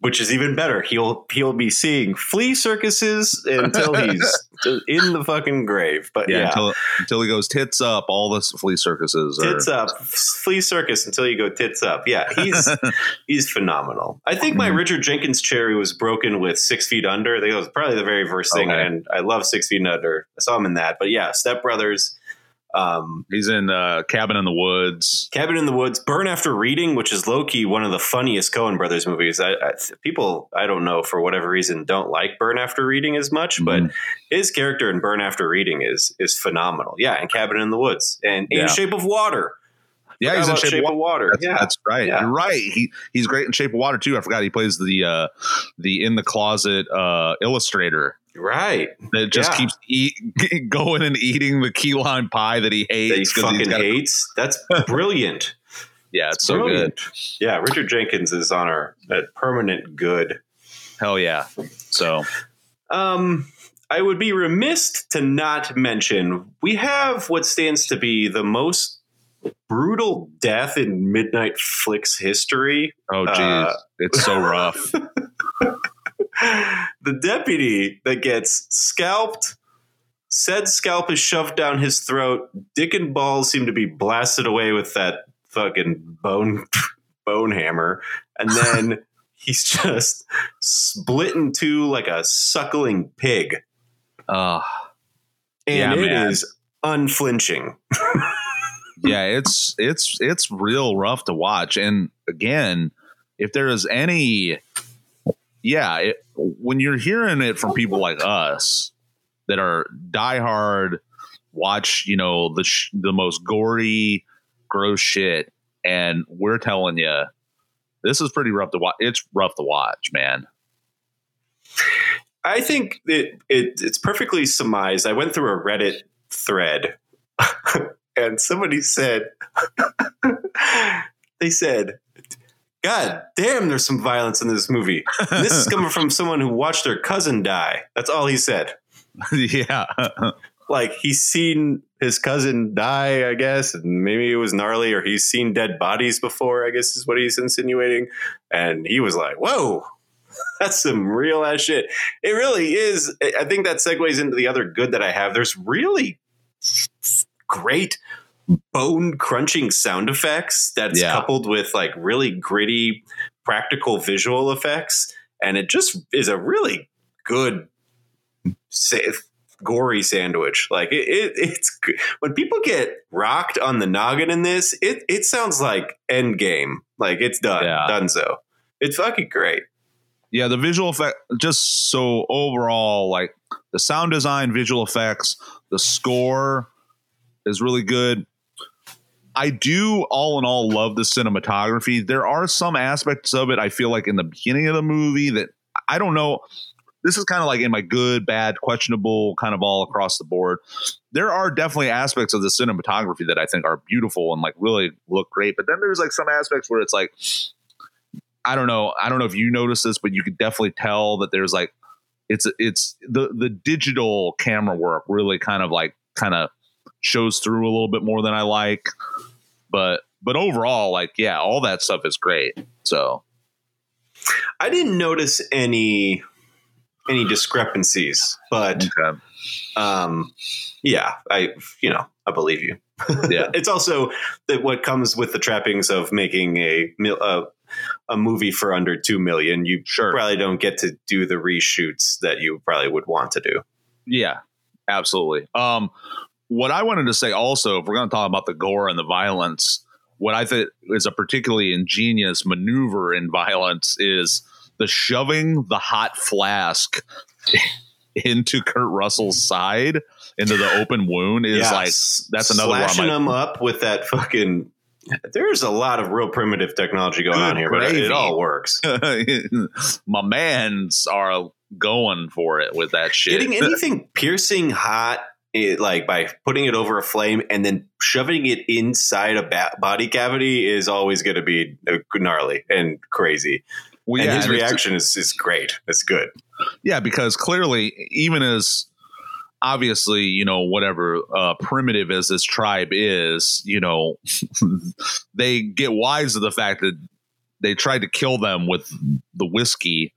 which is even better. He'll he'll be seeing flea circuses until he's in the fucking grave. But Yeah, yeah, Until, until he goes tits up, all the flea circuses are. tits up, flea circus until you go tits up. Yeah, he's he's phenomenal. I think my Mhm. Richard Jenkins cherry was broken with Six Feet Under. I think that was probably the very first thing, Okay. and I love Six Feet Under. I saw him in that. But yeah, Step Brothers. Um, He's in uh, Cabin in the Woods. Cabin in the Woods, Burn After Reading, which is low key one of the funniest Coen Brothers movies. I, I, people, I don't know for whatever reason, don't like Burn After Reading as much, but Mhm. his character in Burn After Reading is is phenomenal. Yeah, and Cabin in the Woods, and Yeah. In Shape of Water. Yeah, he's in about Shape, of Water. That's, yeah, that's right. Yeah. You're right. He he's great in Shape of Water too. I forgot he plays the uh, the in the closet uh, illustrator right. that just Yeah. keeps eat, going and eating the key lime pie that he That he hates. 'cause he's fucking a- hates. That's brilliant. yeah, it's so good. Yeah, Richard Jenkins is on our uh, permanent good. Hell yeah. So Um, I would be remiss to not mention we have what stands to be the most brutal death in Midnight Flicks history. oh geez, Uh, it's so rough. The deputy that gets scalped. Said scalp is shoved down his throat. Dick and balls seem to be blasted away with that fucking bone bone hammer, and then he's just split in two like a suckling pig. Uh, and Yeah, it man. is unflinching. yeah, it's it's it's real rough to watch. And again, if there is any, yeah, it, when you're hearing it from people like us that are diehard, watch you know the sh- the most gory, gross shit, and we're telling you this is pretty rough to watch. It's rough to watch, man. I think it, it it's perfectly surmised. I went through a Reddit thread, and somebody said, they said, "God damn, there's some violence in this movie." And this is coming from someone who watched their cousin die. That's all he said. yeah, Like he's seen his cousin die, I guess, and maybe it was gnarly, or he's seen dead bodies before. I guess is what he's insinuating, and he was like, "Whoa." That's some real ass shit. It really is. I think that segues into the other good that I have. There's really great bone crunching sound effects that's Yeah. coupled with like really gritty practical visual effects. And it just is a really good, sa- gory sandwich. Like it, it, it's when people get rocked on the noggin in this, it, it sounds like Endgame. Like it's done, Yeah. done so. It's fucking great. yeah. The visual effect, just so overall, like the sound design, visual effects, the score is really good. I do, all in all, love the cinematography. There are some aspects of it I feel like in the beginning of the movie that I don't know. This is kind of like in my good, bad, questionable, kind of all across the board. There are definitely aspects of the cinematography that I think are beautiful and like really look great. But then there's like some aspects where it's like, I don't know. I don't know if you notice this, but you could definitely tell that there's like, it's it's the the digital camera work really kind of like kind of shows through a little bit more than I like. But but overall, like yeah, all that stuff is great. So I didn't notice any any discrepancies, but okay. um, yeah, I you know I believe you. Yeah. it's also that what comes with the trappings of making a mil- uh, a movie for under two million. You Sure. probably don't get to do the reshoots that you probably would want to do. Yeah, absolutely. Um, what I wanted to say also, if we're going to talk about the gore and the violence, what I think is a particularly ingenious maneuver in violence is the shoving the hot flask into Kurt Russell's side into the open wound is Yeah, like that's another slashing my- them up with that fucking. There's a lot of real primitive technology going Good on here, but it, it all works. my mans are going for it with that shit. Getting anything piercing hot, it, like by putting it over a flame and then shoving it inside a ba- body cavity, is always going to be uh, gnarly and crazy. Well, and yeah, his and reaction is, is great. It's good. Yeah, because clearly, even as obviously, you know, whatever uh, primitive as this tribe is, you know, they get wise to the fact that they tried to kill them with the whiskey.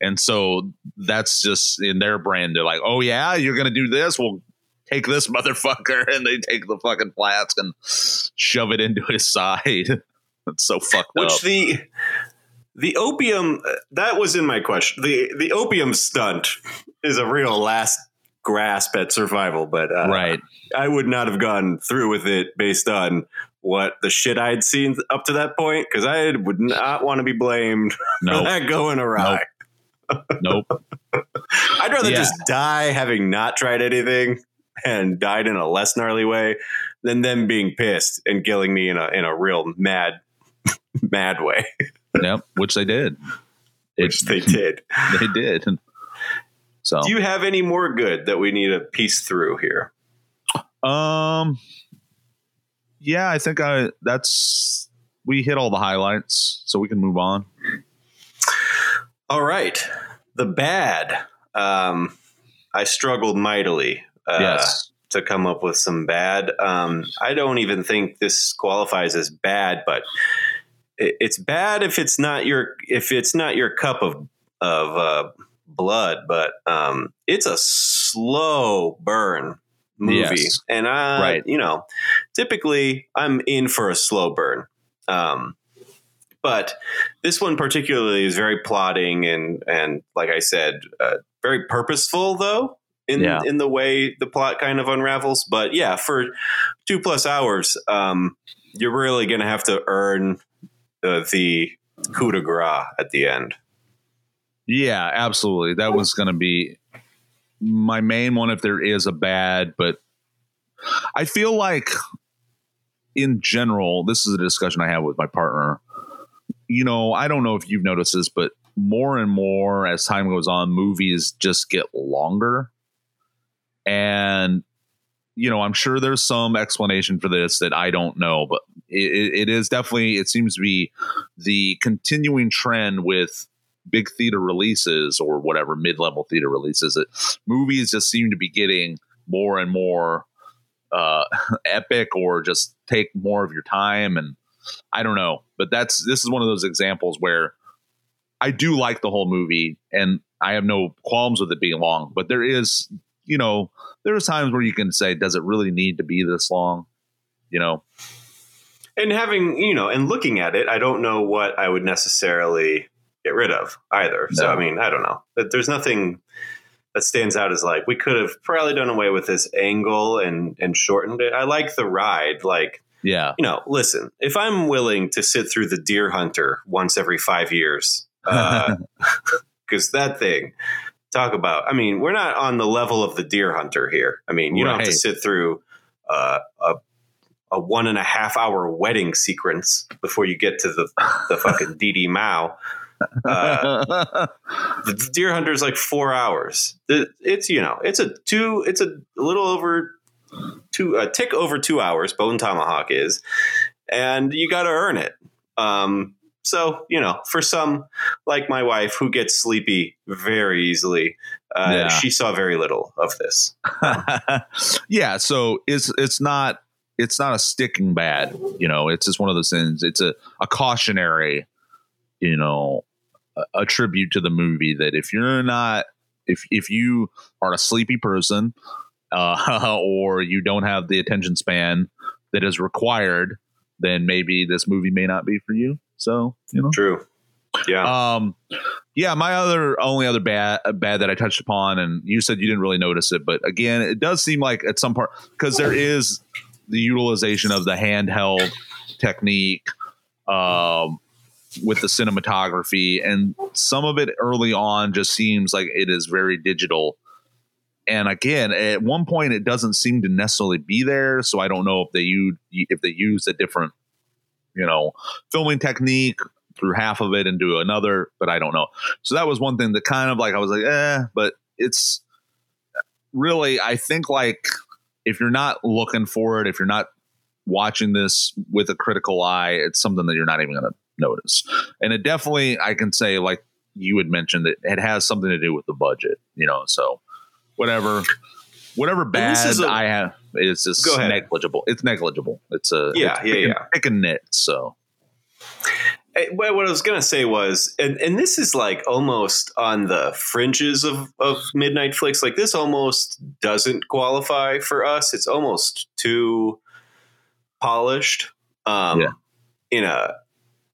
And so that's just in their brand. They're like, oh, yeah, you're going to do this? Well, take this motherfucker. And they take the fucking flask and shove it into his side. That's so fucked Which up. the the opium that was in my question. The the opium stunt is a real last grasp at survival, but uh, right. I would not have gone through with it based on what the shit I'd seen up to that point because I would not want to be blamed for Nope. that going awry. Nope. I'd rather Yeah. just die having not tried anything and died in a less gnarly way than them being pissed and killing me in a in a real mad mad way, Yep. Which they did. which they did. they did. So, Do you have any more good that we need to piece through here? um, yeah, I think I that's we hit all the highlights, so we can move on. All right, the bad. Um, I struggled mightily. Uh, yes. to come up with some bad. Um, I don't even think this qualifies as bad, but it, it's bad if it's not your if it's not your cup of of uh, blood. But um, it's a slow burn movie, Yes. and I, Right. you know, typically I'm in for a slow burn. Um, but this one particularly is very plotting and and like I said, uh, very purposeful though in Yeah. in the way the plot kind of unravels. But yeah, for two plus hours, um, you're really going to have to earn uh, the coup de grace at the end. Yeah, absolutely. That was going to be my main one if there is a bad, but I feel like in general, this is a discussion I have with my partner. You know, I don't know if you've noticed this, but more and more as time goes on, movies just get longer. And, you know, I'm sure there's some explanation for this that I don't know, but it, it- is definitely, it seems to be the continuing trend with big theater releases or whatever mid-level theater releases that movies just seem to be getting more and more uh epic or just take more of your time. And i don't know but that's this is one of those examples where i do like the whole movie and i have no qualms with it being long but there is you know there's times where you can say does it really need to be this long you know And having you know, and looking at it, I don't know what I would necessarily get rid of either. So I mean, I don't know. But There's nothing that stands out as like we could have probably done away with this angle and and shortened it. I like the ride, like yeah you know, listen, if I'm willing to sit through the Deer Hunter once every five years, uh, because that thing, talk about, I mean, we're not on the level of the Deer Hunter here. I mean, you don't have to sit through uh, a a one and a half hour wedding sequence before you get to the the fucking DD Mao. Uh, the Deer Hunter is like four hours. It's you know, it's a two, it's a little over two, a tick over two hours. Bone Tomahawk is, and you got to earn it. Um, so you know, for some like my wife who gets sleepy very easily, uh, Yeah. she saw very little of this. yeah so it's it's not it's not a sticking bad you know it's just one of those things it's a, a cautionary you know a, a tribute to the movie that if you're not if if you are a sleepy person uh, or you don't have the attention span that is required then maybe this movie may not be for you so you know True. Yeah. um, yeah, my other only other bad bad that I touched upon, and you said you didn't really notice it, but again, it does seem like at some part because there is the utilization of the handheld technique um, with the cinematography, and some of it early on just seems like it is very digital. And again, at one point, it doesn't seem to necessarily be there, so I don't know if they use if they use a different, you know, filming technique through half of it and do another, but I don't know. So that was one thing that kind of like I was like, eh, but it's really I think like if you're not looking for it, if you're not watching this with a critical eye, it's something that you're not even going to notice. And it definitely I can say like you had mentioned that it has something to do with the budget, you know. So whatever whatever bad a- I have is just negligible. It's negligible. It's a Yeah, it's yeah, pick yeah. pick and knit. So Well, what I was gonna say was, and, and this is like almost on the fringes of of midnight flicks. Like this almost doesn't qualify for us. It's almost too polished. Um, Yeah. In a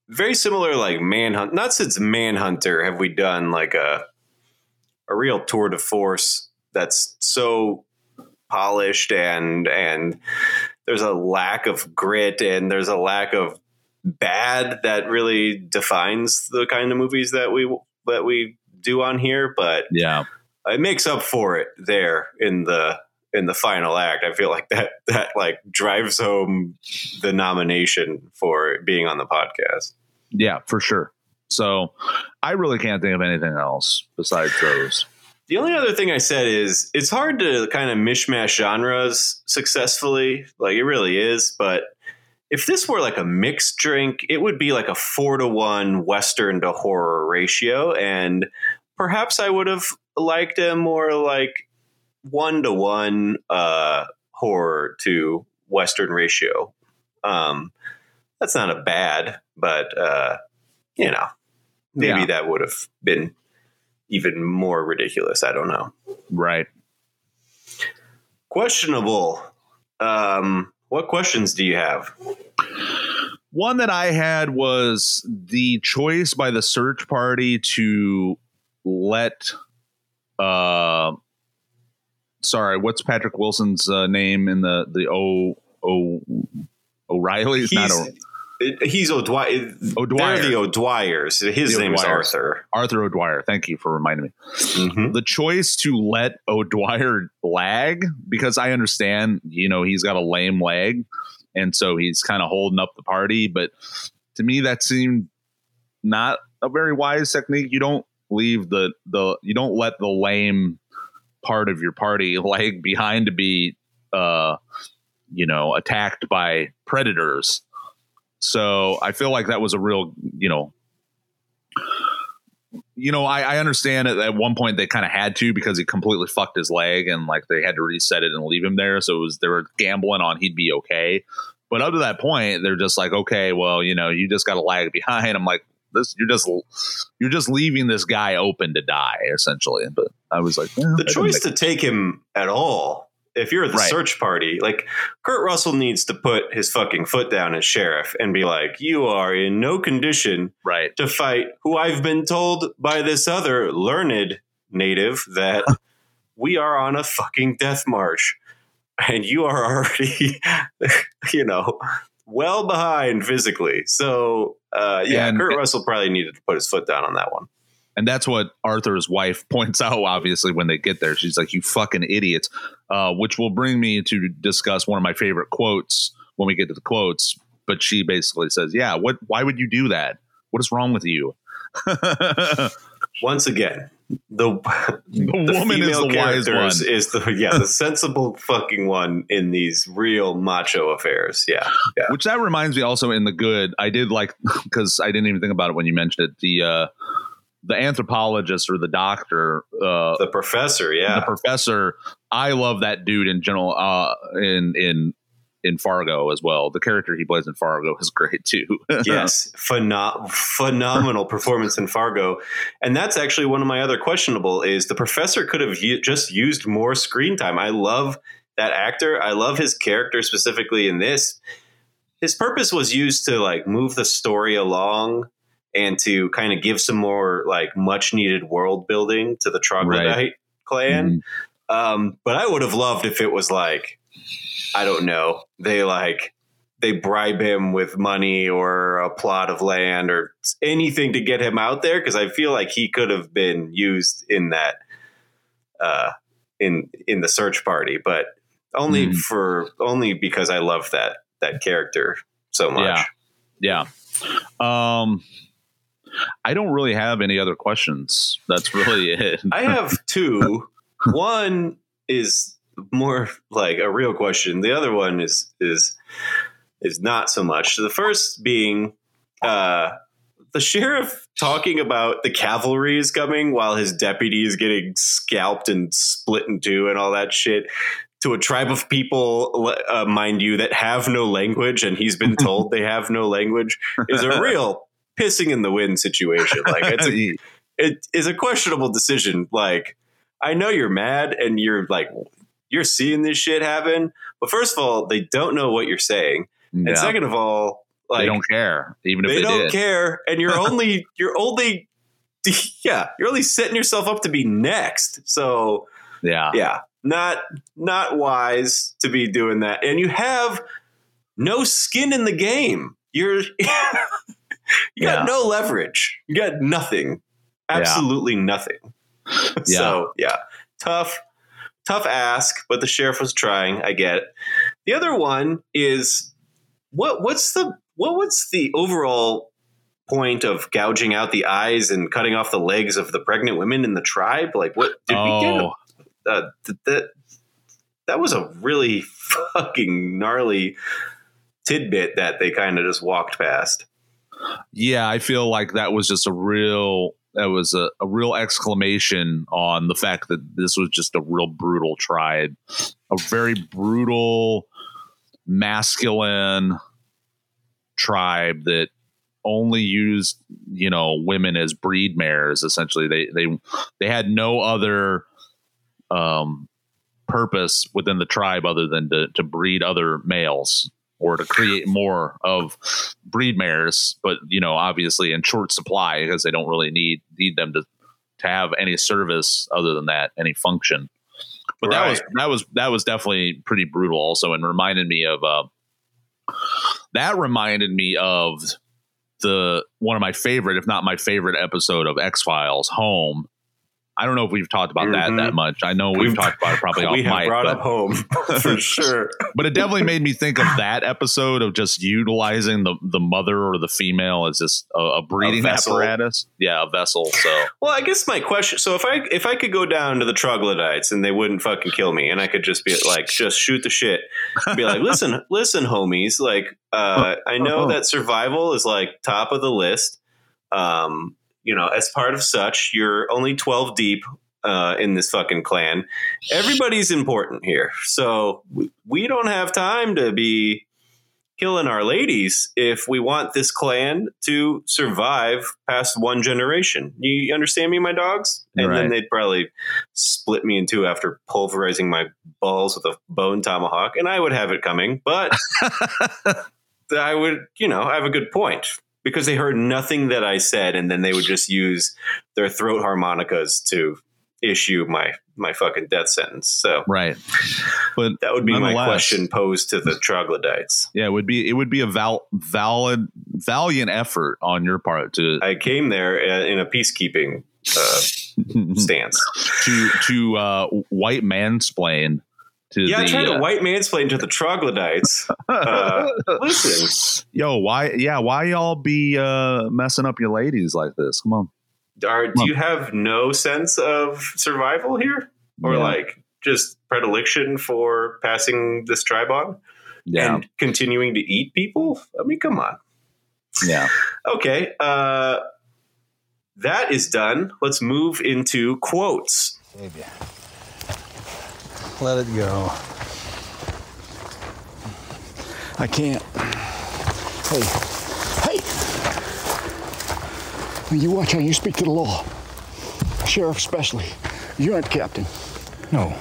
very similar like manhunt. Not since Manhunter have we done like a a real tour de force that's so polished and and there's a lack of grit and there's a lack of bad that really defines the kind of movies that we that we do on here but Yeah. it makes up for it there in the in the final act i feel like that that like drives home the nomination for being on the podcast Yeah, for sure. So I really can't think of anything else besides those. The only other thing I said is it's hard to kind of mishmash genres successfully. Like it really is. But if this were like a mixed drink, it would be like a four to one Western to horror ratio. And perhaps I would have liked a more like one to one uh, horror to Western ratio. Um, that's not a bad, but uh, you know, maybe Yeah. that would have been even more ridiculous. I don't know. Right. Questionable. Um, what questions do you have? One that I had was the choice by the search party to let uh sorry, what's Patrick Wilson's uh, name in the the O O O'Reilly? It's not o, he's O'Dwyer. O'Dwyer. They're the O'Dwyers. His The name is O'Dwyers. Arthur. Arthur O'Dwyer. Thank you for reminding me. Mhm. the choice to let O'Dwyer lag because I understand, you know, he's got a lame leg and so he's kind of holding up the party. But to me, that seemed not a very wise technique. You don't leave the the you don't let the lame part of your party lag behind to be uh you know attacked by predators. So I feel like that was a real, you know, you know, I, I understand at, at one point they kind of had to because he completely fucked his leg and like they had to reset it and leave him there. So it was they were gambling on he'd be okay. But up to that point, they're just like, okay, well, you know, you just got to lag behind. I'm like, this, you're just you're just leaving this guy open to die essentially. But I was like, well, The choice to take him at all, if you're the Right. search party, like Kurt Russell needs to put his fucking foot down as sheriff and be like, "You are in no condition right, to fight who I've been told by this other learned native that we are on a fucking death march and you are already you know well behind physically. So uh yeah And- Kurt Russell probably needed to put his foot down on that one and that's what Arthur's wife points out. Obviously, when they get there, she's like, "You fucking idiots," uh, which will bring me to discuss one of my favorite quotes when we get to the quotes. But she basically says, "Yeah, what? Why would you do that? What is wrong with you?" once again the, the woman is the wise one. is the yeah the sensible fucking one in these real macho affairs yeah yeah Which that reminds me also in the good, I did like because I didn't even think about it when you mentioned it. The uh, the anthropologist or the doctor, uh, the professor yeah the professor. I love that dude in general. Uh, in in in Fargo as well. The character he plays in Fargo is great too. yes, pheno- phenomenal performance in Fargo, and that's actually one of my other questionable. Is the professor could have u- just used more screen time? I love that actor. I love his character specifically in this. His purpose was used to like move the story along and to kind of give some more like much needed world building to the troglodyte Right. clan. Um, but I would have loved if it was like, I don't know, they like they bribe him with money or a plot of land or anything to get him out there because I feel like he could have been used in that uh in in the search party, but only Mhm. for only because I love that that character so much. Yeah. Yeah. Um, I don't really have any other questions. That's really it. I have two. one is more like a real question. The other one is is is not so much. The first being uh, the sheriff talking about the cavalry is coming while his deputy is getting scalped and split in two and all that shit to a tribe of people, uh, mind you, that have no language, and he's been told they have no language, is a real pissing in the wind situation. Like it's a, it is a questionable decision. Like I know you're mad and you're like you're seeing this shit happen, but first of all, they don't know what you're saying, and second of all, like they don't care, even if they they, don't did. care, and you're only you're only yeah you're only setting yourself up to be next. So Yeah, yeah, not not wise to be doing that, and you have no skin in the game. You're you got Yeah. no leverage. You got nothing. Absolutely nothing. so yeah, tough, tough ask, but the sheriff was trying. I get it. The other one is what? What's the what? What's the overall point of gouging out the eyes and cutting off the legs of the pregnant women in the tribe? Like, what did we get? oh, A, uh, th- that that was a really fucking gnarly tidbit that they kind of just walked past. Yeah. I feel like that was just a real. That was a, a real exclamation on the fact that this was just a real brutal tribe, a very brutal, masculine tribe that only used you know women as breed mares essentially they they they had no other um purpose within the tribe other than to, to breed other males or to create more of breed mares but you know obviously in short supply because they don't really need need them to to have any service other than that any function but that was that was that was definitely pretty brutal also and reminded me of uh that reminded me of the one of my favorite, if not my favorite episode of X Files, Home. I don't know if we've talked about that Mhm. that much. I know we've, We've- talked about it probably we have brought but, up home for sure. but it definitely made me think of that episode of just utilizing the the mother or the female as just a, a breeding vessel. apparatus. Yeah, a vessel. So Well, I guess my question. So if I if I could go down to the troglodytes and they wouldn't fucking kill me, and I could just be like, just shoot the shit, be like, listen, listen, homies, like, uh, I know that survival is like top of the list. Um, you know, as part of such, you're only twelve deep. Uh, in this fucking clan, everybody's important here. So we, we don't have time to be killing our ladies if we want this clan to survive past one generation. You understand me, my dogs? And then they'd probably split me in two after pulverizing my balls with a bone tomahawk, and I would have it coming. But I would, you know, I have a good point because they heard nothing that I said, and then they would just use their throat harmonicas to issue my my fucking death sentence. So right, but that would be my question posed to the troglodytes. yeah, it would be it would be a val, valid valiant effort on your part to I came there uh, in a peacekeeping uh, stance. to to uh, white mansplain Yeah, I the tried uh, to white mansplain to the troglodytes. Uh, listen, yo why yeah why y'all be uh messing up your ladies like this come on are, do you have no sense of survival here, or Yeah. like just predilection for passing this tribe on yeah and continuing to eat people? I mean, come on. yeah Okay, uh, that is done. Let's move into quotes. Baby. Let it go. I can't. Hey, hey! You watch how you speak to the law. Sheriff, especially. You aren't captain. No.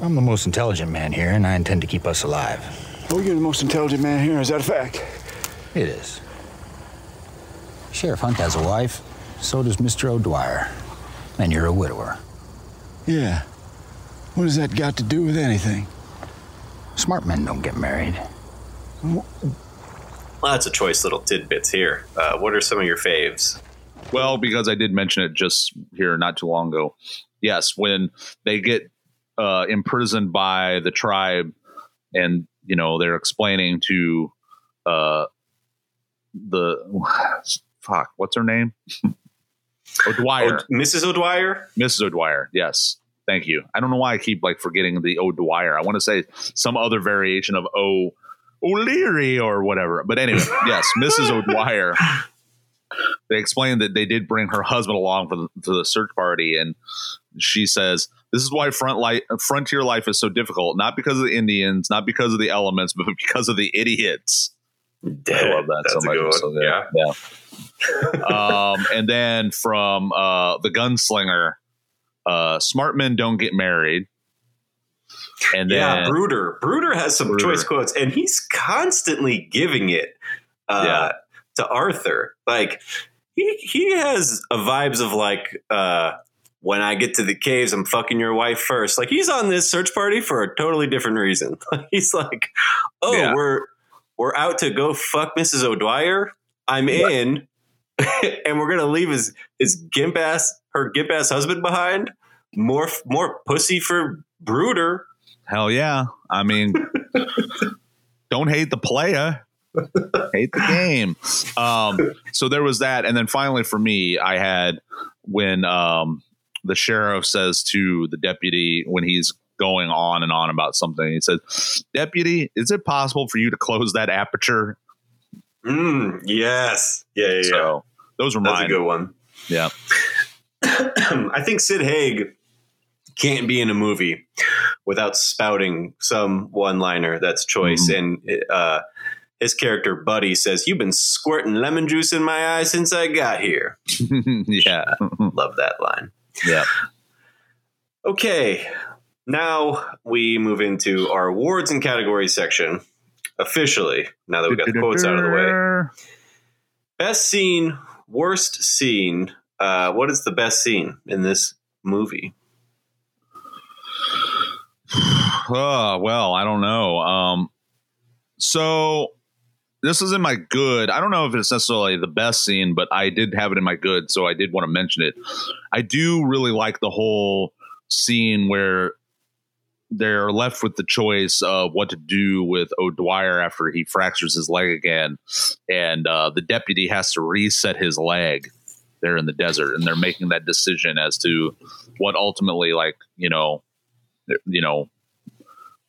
I'm the most intelligent man here, and I intend to keep us alive. Oh, you're the most intelligent man here. Is that a fact? It is. Sheriff Hunt has a wife. So does Mr. O'Dwyer. And you're a widower. Yeah. What does that got to do with anything? Smart men don't get married. Lots of choice little tidbits here. Uh, what are some of your faves? well because i did mention it just here not too long ago yes when they get uh imprisoned by the tribe and you know they're explaining to uh the fuck what's her name o'dwyer Oh, Mrs. O'Dwyer? Mrs. O'Dwyer, yes. Thank you. I don't know why I keep like forgetting the O'Dwyer. I want to say some other variation of O O'Leary or whatever. But anyway, yes, Mrs. O'Dwyer. They explained that they did bring her husband along for the, for the search party, and she says, "This is why front light, frontier life is so difficult. Not because of the Indians, not because of the elements, but because of the idiots." I love that That's so much. so good. Yeah. um, and then from uh, the gunslinger, uh, smart men don't get married. And then yeah, Brooder. Brooder has some Brooder. choice quotes, and he's constantly giving it uh, Yeah. to Arthur. Like he he has a vibes of like uh, when I get to the caves, I'm fucking your wife first. Like he's on this search party for a totally different reason. he's like, oh, Yeah. we're we're out to go fuck Mrs. O'Dwyer. I'm in, and we're gonna leave his his gimp ass her gimp ass husband behind. More more pussy for Brooder. hell yeah. I mean, don't hate the player. hate the game. Um, so there was that, and then finally for me, I had when um, the sheriff says to the deputy when he's going on and on about something, he says, "Deputy, is it possible for you to close that aperture?" Mm, yes. Yeah, yeah, yeah. Those were That's a mine. good one. Yeah, I think Sid Haig can't be in a movie without spouting some one liner that's choice. And uh, his character, Buddy, says, You've been squirting lemon juice in my eye since I got here. yeah, Love that line. yeah. Okay. Now we move into our awards and categories section. Officially, now that we got the quotes out of the way. Best scene, worst scene. Uh, what is the best scene in this movie? Oh, well, I don't know. Um, so this is in my good. I don't know if it's necessarily the best scene, but I did have it in my good, so I did want to mention it. I do really like the whole scene where they're left with the choice of what to do with O'Dwyer after he fractures his leg again, and uh, the deputy has to reset his leg there in the desert, and they're making that decision as to what ultimately, like you know, you know,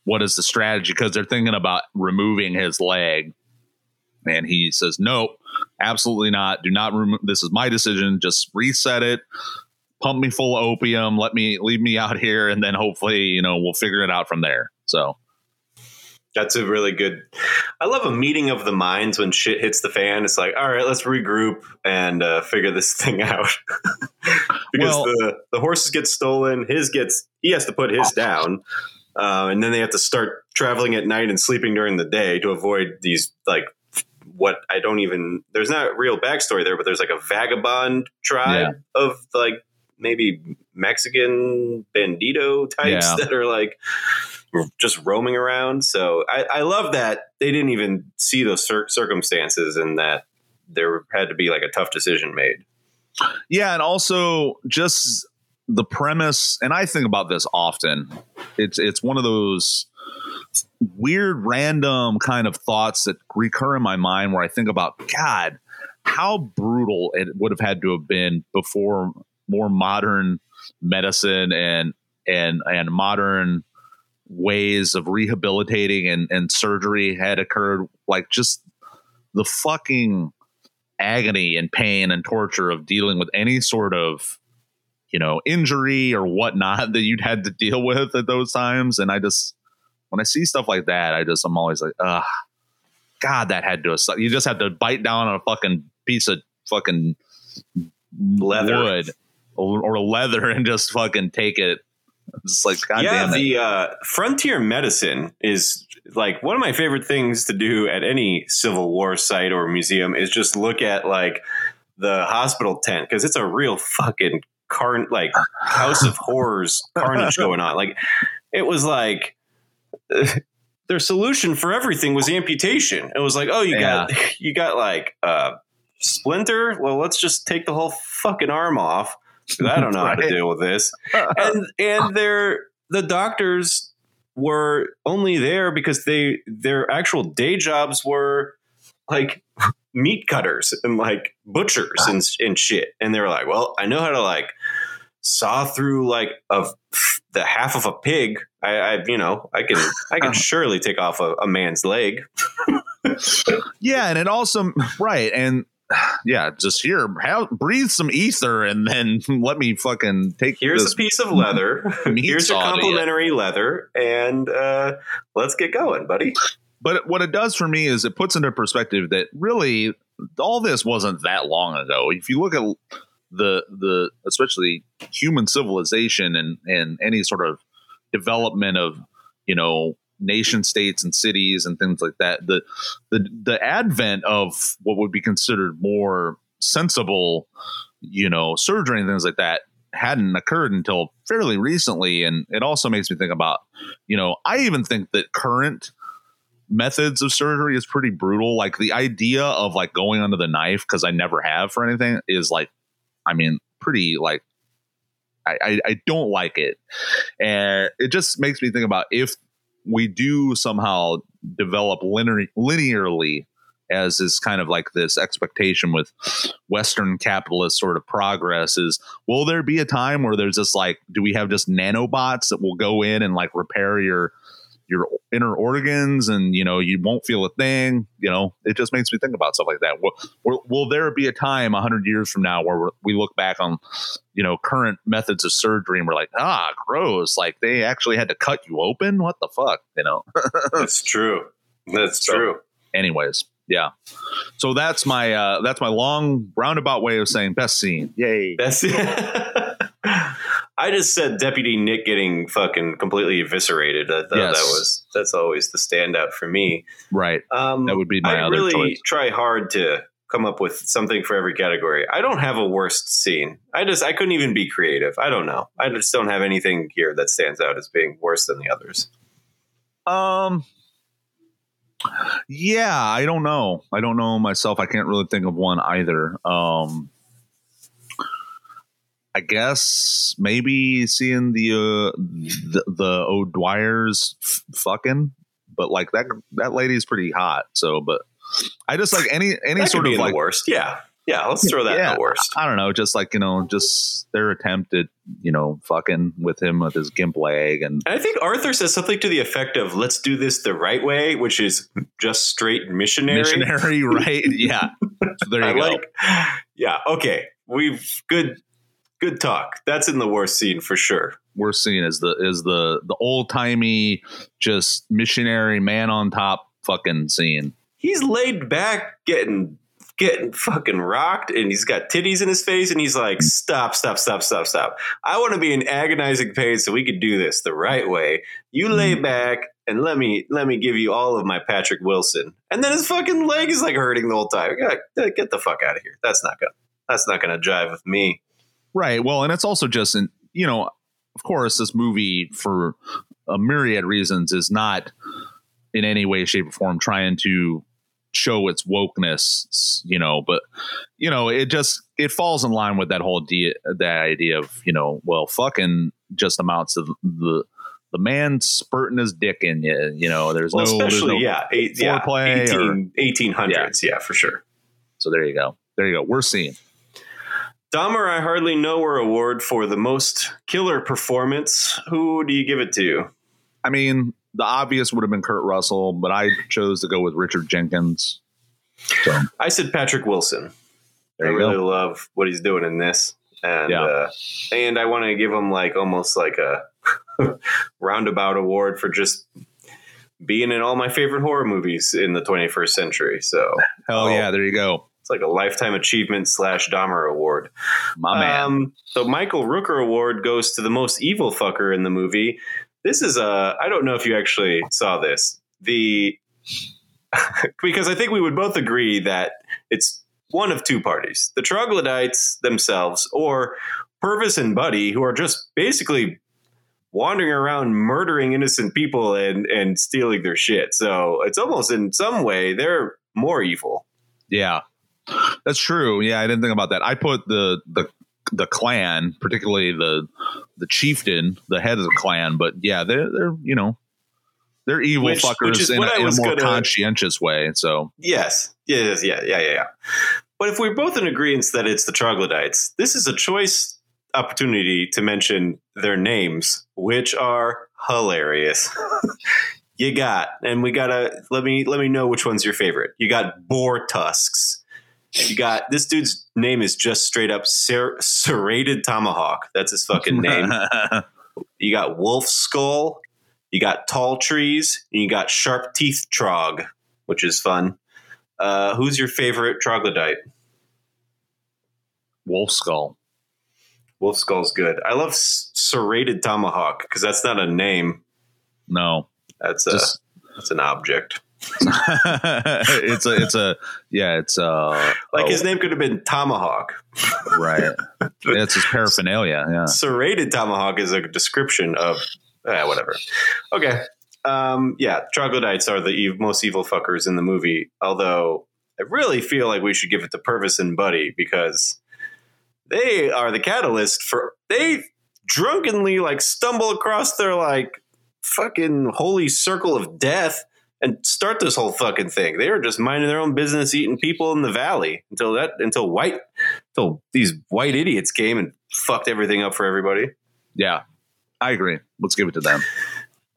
what is the strategy? Because they're thinking about removing his leg, and he says, "Nope, absolutely not. Do not remove. This is my decision. Just reset it." Pump me full of opium. Let me leave me out here, and then hopefully, you know, we'll figure it out from there. So, That's a really good. I love a meeting of the minds when shit hits the fan. It's like, all right, let's regroup and uh, figure this thing out. because Well- the the horses get stolen, his gets he has to put his down, uh, and then they have to start traveling at night and sleeping during the day to avoid these like what I don't even. There's not real backstory there, but there's like a vagabond tribe of like maybe Mexican bandito types Yeah. that are like just roaming around. So I, I love that they didn't even see those cir- circumstances and that there had to be like a tough decision made. Yeah, and also just the premise, and I think about this often. It's it's one of those weird, random kind of thoughts that recur in my mind where I think about God, how brutal it would have had to have been before more modern medicine and and and modern ways of rehabilitating and, and surgery had occurred like just the fucking agony and pain and torture of dealing with any sort of you know injury or whatnot that you'd had to deal with at those times and i just when i see stuff like that i just i'm always like ugh god that had to you just had to bite down on a fucking piece of fucking Leather. wood or, or leather and just fucking take it it's like god yeah, the uh, frontier medicine is like one of my favorite things to do at any Civil War site or museum is just look at like the hospital tent because it's a real fucking carn like house of horrors carnage going on. Like it was like their solution for everything was amputation. It was like, oh, you got you got like a splinter. Well, let's just take the whole fucking arm off. I don't know how to deal with this. And and their the doctors were only there because they their actual day jobs were like meat cutters and like butchers and and shit. And they were like, well, I know how to like saw through like a the half of a pig. I, I you know I can I can uh-huh. surely take off a, a man's leg. Yeah, and it also right and yeah, just here, have, breathe some ether, and then let me fucking take. Here's this a piece of leather. Here's your you. complimentary leather, and uh, let's get going, buddy. but what it does for me is it puts into perspective that really all this wasn't that long ago. If you look at the the especially human civilization and and any sort of development of you know nation states and cities and things like that the the the advent of what would be considered more sensible you know surgery and things like that hadn't occurred until fairly recently. And it also makes me think about you know i even think that current methods of surgery is pretty brutal. Like the idea of like going under the knife because i never have for anything is like i mean pretty like I, I, I don't like it. And it just makes me think about if we do somehow develop linear, linearly as is kind of like this expectation with western capitalist sort of progress is will there be a time where there's just like do we have just nanobots that will go in and like repair your your inner organs and you know you won't feel a thing you know it just makes me think about stuff like that. Will, will, will there be a time 100 years from now where we look back on you know current methods of surgery and we're like ah gross like they actually had to cut you open? What the fuck? You know? That's true. That's so, true. anyways yeah. So that's my uh that's my long roundabout way of saying best scene. Yay. Best I just said Deputy Nick getting fucking completely eviscerated. I thought yes. that was that's always the standout for me. Right. Um, that would be my other. I other really choice. try hard to come up with something for every category. I don't have a worst scene. I just I couldn't even be creative. I don't know. I just don't have anything here that stands out as being worse than the others. Um yeah, I don't know. I don't know myself. I can't really think of one either. Um I guess maybe seeing the uh, the, the O'Dwyer's f- fucking, but like that that lady's pretty hot. So, but I just like any any sort of like worst. Yeah, yeah. Let's throw that yeah, in the worst. I, I don't know, just like you know, just their attempt at you know fucking with him with his gimp leg, and, and I think Arthur says something to the effect of "Let's do this the right way," which is just straight missionary. Missionary, right? yeah. So there you I go. Like, yeah. Okay. We've good good talk. That's in the worst scene for sure. Worst scene is the is the the old timey just missionary man on top fucking scene. He's laid back, getting getting fucking rocked, and he's got titties in his face, and he's like, "Stop, stop, stop, stop, stop! I want to be in agonizing pain, so we could do this the right way. You lay mm-hmm. back." And let me let me give you all of my Patrick Wilson, and then his fucking leg is like hurting the whole time. Get the fuck out of here. That's not gonna that's not gonna jive with me. Right. Well, and it's also just, in, you know, of course, this movie for a myriad reasons is not in any way, shape, or form trying to show its wokeness, you know, but you know, it just it falls in line with that whole de- that idea of you know, well, fucking just amounts to the the man spurting his dick in you. You know, there's well, no especially there's no yeah, eight, yeah, 18, 1800s, yeah. yeah, for sure. So there you go, there you go. We're seeing. Dahmer, I hardly know her award for the most killer performance. Who do you give it to? I mean, the obvious would have been Kurt Russell, but I chose to go with Richard Jenkins. So I said Patrick Wilson. I really go. love what he's doing in this, and yeah. uh, and I want to give him like almost like a roundabout award for just being in all my favorite horror movies in the 21st century. So hell yeah, there you go. It's like a lifetime achievement slash Dahmer award. My man. Um, the Michael Rooker award goes to the most evil fucker in the movie. This is a. I don't know if you actually saw this. The because I think we would both agree that it's one of two parties: the troglodytes themselves, or Purvis and Buddy, who are just basically wandering around murdering innocent people and and stealing their shit. So it's almost in some way they're more evil. Yeah, that's true. Yeah, I didn't think about that. I put the the the clan, particularly the the chieftain, the head of the clan. But yeah, they're they're you know they're evil which, fuckers which in, a, in a more gonna, conscientious way. So yes, yes, yeah, yeah, yeah, yeah. But if we're both in agreement that it's the troglodytes, this is a choice opportunity to mention their names, which are hilarious. you got, and we gotta let me let me know which one's your favorite. You got boar tusks. You got this dude's name is just straight up ser- serrated tomahawk. That's his fucking name. you got wolf skull. you got tall trees, and you got sharp teeth trog, which is fun. Uh, who's your favorite troglodyte? Wolf skull. Wolf skull's good. I love serrated tomahawk because that's not a name. No, That's a Just- that's an object. it's a it's a yeah it's a Like his name could have been Tomahawk. right. It's his paraphernalia. Yeah. Serrated tomahawk is a description of eh, whatever. Okay. Um, yeah, troglodytes are the ev- most evil fuckers in the movie. Although I really feel like we should give it to Purvis and Buddy because they are the catalyst for they drunkenly like stumble across their like fucking holy circle of death and start this whole fucking thing. They were just minding their own business, eating people in the valley until that until white until these white idiots came and fucked everything up for everybody. Yeah. I agree. Let's give it to them.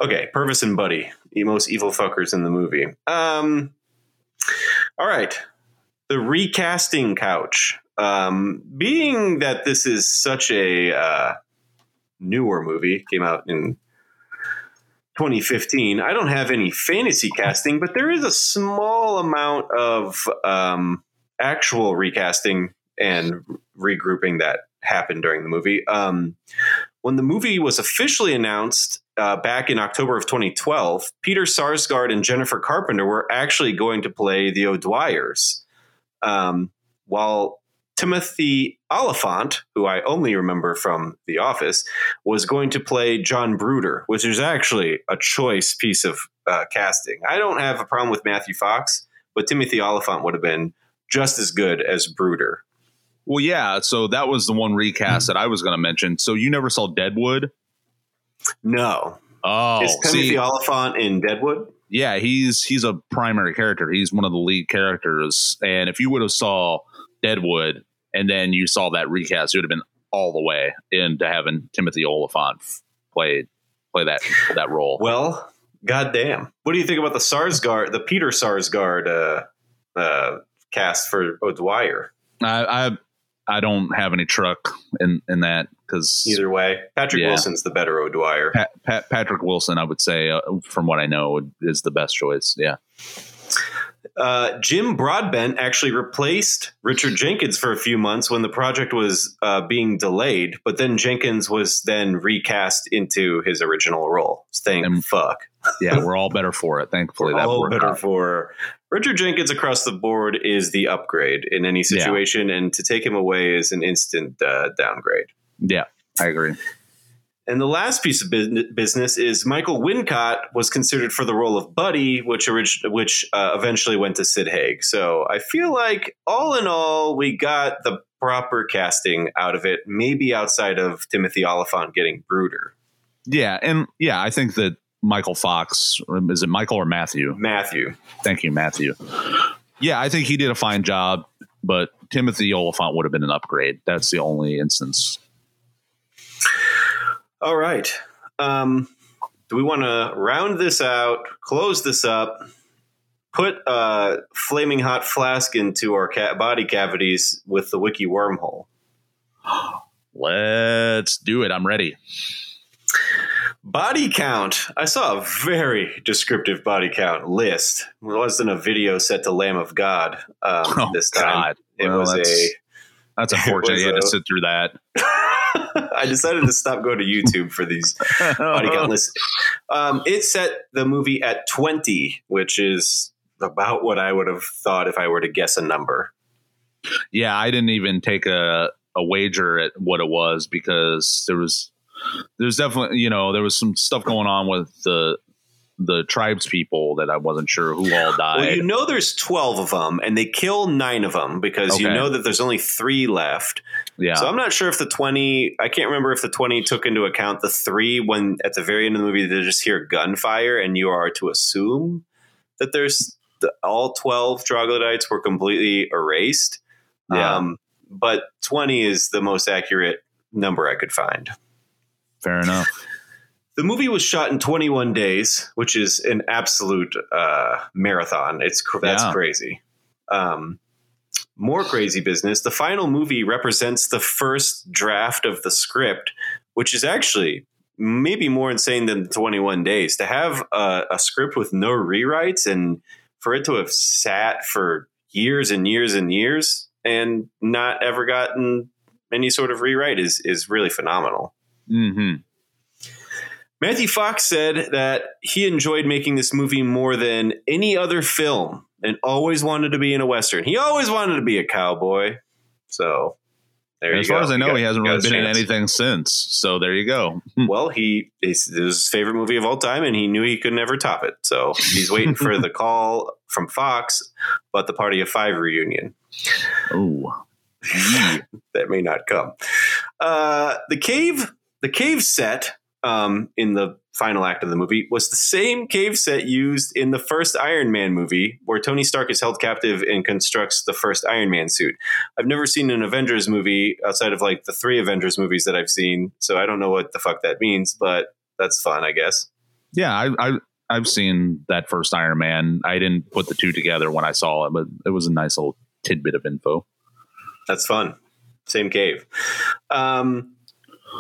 Okay, Purvis and Buddy, the most evil fuckers in the movie. Um, all right, the recasting couch. Um, being that this is such a uh, newer movie, came out in 2015. I don't have any fantasy casting, but there is a small amount of um, actual recasting and regrouping that happened during the movie. Um, when the movie was officially announced uh, back in October of 2012, Peter Sarsgaard and Jennifer Carpenter were actually going to play the O'Dwyers, um, while Timothy Olyphant, who I only remember from The Office, was going to play John Brooder, which is actually a choice piece of uh, casting. I don't have a problem with Matthew Fox, but Timothy Olyphant would have been just as good as Brooder. Well, yeah. So that was the one recast that I was going to mention. So you never saw Deadwood? No. Oh, is Timothy see, Olyphant in Deadwood? yeah, he's he's a primary character. He's one of the lead characters. And if you would have saw Deadwood and then you saw that recast, it would have been all the way into having Timothy Olyphant play play that that role. Well, goddamn. What do you think about the Sarsgaard, the Peter Sarsgaard uh, uh, cast for O'Dwyer? I, I I don't have any truck in in that because Either way, Patrick Yeah. Wilson's the better O'Dwyer. Pat, Pat, Patrick Wilson, I would say, uh, from what I know, is the best choice. Yeah. Uh, Jim Broadbent actually replaced Richard Jenkins for a few months when the project was uh, being delayed, but then Jenkins was then recast into his original role. Thank And- fuck. Yeah, we're all better for it. Thankfully, that all better out. for Richard Jenkins across the board is the upgrade in any Yeah. situation, and to take him away is an instant uh, downgrade. Yeah, I agree. And the last piece of business is Michael Wincott was considered for the role of Buddy, which orig- which uh, eventually went to Sid Haig. So I feel like all in all, we got the proper casting out of it. Maybe outside of Timothy Olyphant getting Brooder, Yeah, and yeah, I think that Michael Fox is it Michael or Matthew? Matthew. Thank you, Matthew. Yeah, I think he did a fine job, but Timothy Olyphant would have been an upgrade. That's the only instance. All right. Um, do we want to round this out, close this up, put a flaming hot flask into our ca- body cavities with the wiki wormhole? Let's do it. I'm ready. Body count. I saw a very descriptive body count list. It wasn't a video set to Lamb of God um, Oh, this time. God. It Well, was that's- a. That's unfortunate. You had to sit through that. I decided to stop going to YouTube for these body count lists. Um, it set the movie at 20, which is about what I would have thought if I were to guess a number. yeah, I didn't even take a, a wager at what it was because there was there's definitely you know there was some stuff going on with the the tribes people that I wasn't sure who all died. Well, you know there's 12 of them, and they kill nine of them because you know that there's only three left. yeah, So I'm not sure if the 20, I can't remember if the 20 took into account the three when at the very end of the movie they just hear gunfire and you are to assume that there's the, all 12 troglodytes were completely erased. Yeah. Um, but 20 is the most accurate number I could find. fair enough. The movie was shot in 21 days, which is an absolute uh, marathon. It's that's Yeah. crazy. Um, more crazy business. The final movie represents the first draft of the script, which is actually maybe more insane than 21 days to have a, a script with no rewrites and for it to have sat for years and years and years and not ever gotten any sort of rewrite is is really phenomenal. Mm-hmm. Matthew Fox said that he enjoyed making this movie more than any other film and always wanted to be in a western. He always wanted to be a cowboy. So there as you far go. as I know, got- he hasn't really been in anything since. So there you go. Well, he was his favorite movie of all time, and he knew he could never top it. So he's waiting for the call from Fox about the Party of Five reunion. Oh, that may not come. Uh, the cave, the cave set um, in the final act of the movie was the same cave set used in the first Iron Man movie, where Tony Stark is held captive and constructs the first Iron Man suit. I've never seen an Avengers movie outside of like the three Avengers movies that I've seen, so I don't know what the fuck that means, but that's fun, I guess. yeah. I, I I've seen that first Iron Man. I didn't put the two together when I saw it, but it was a nice little tidbit of info. That's fun. Same cave. Um,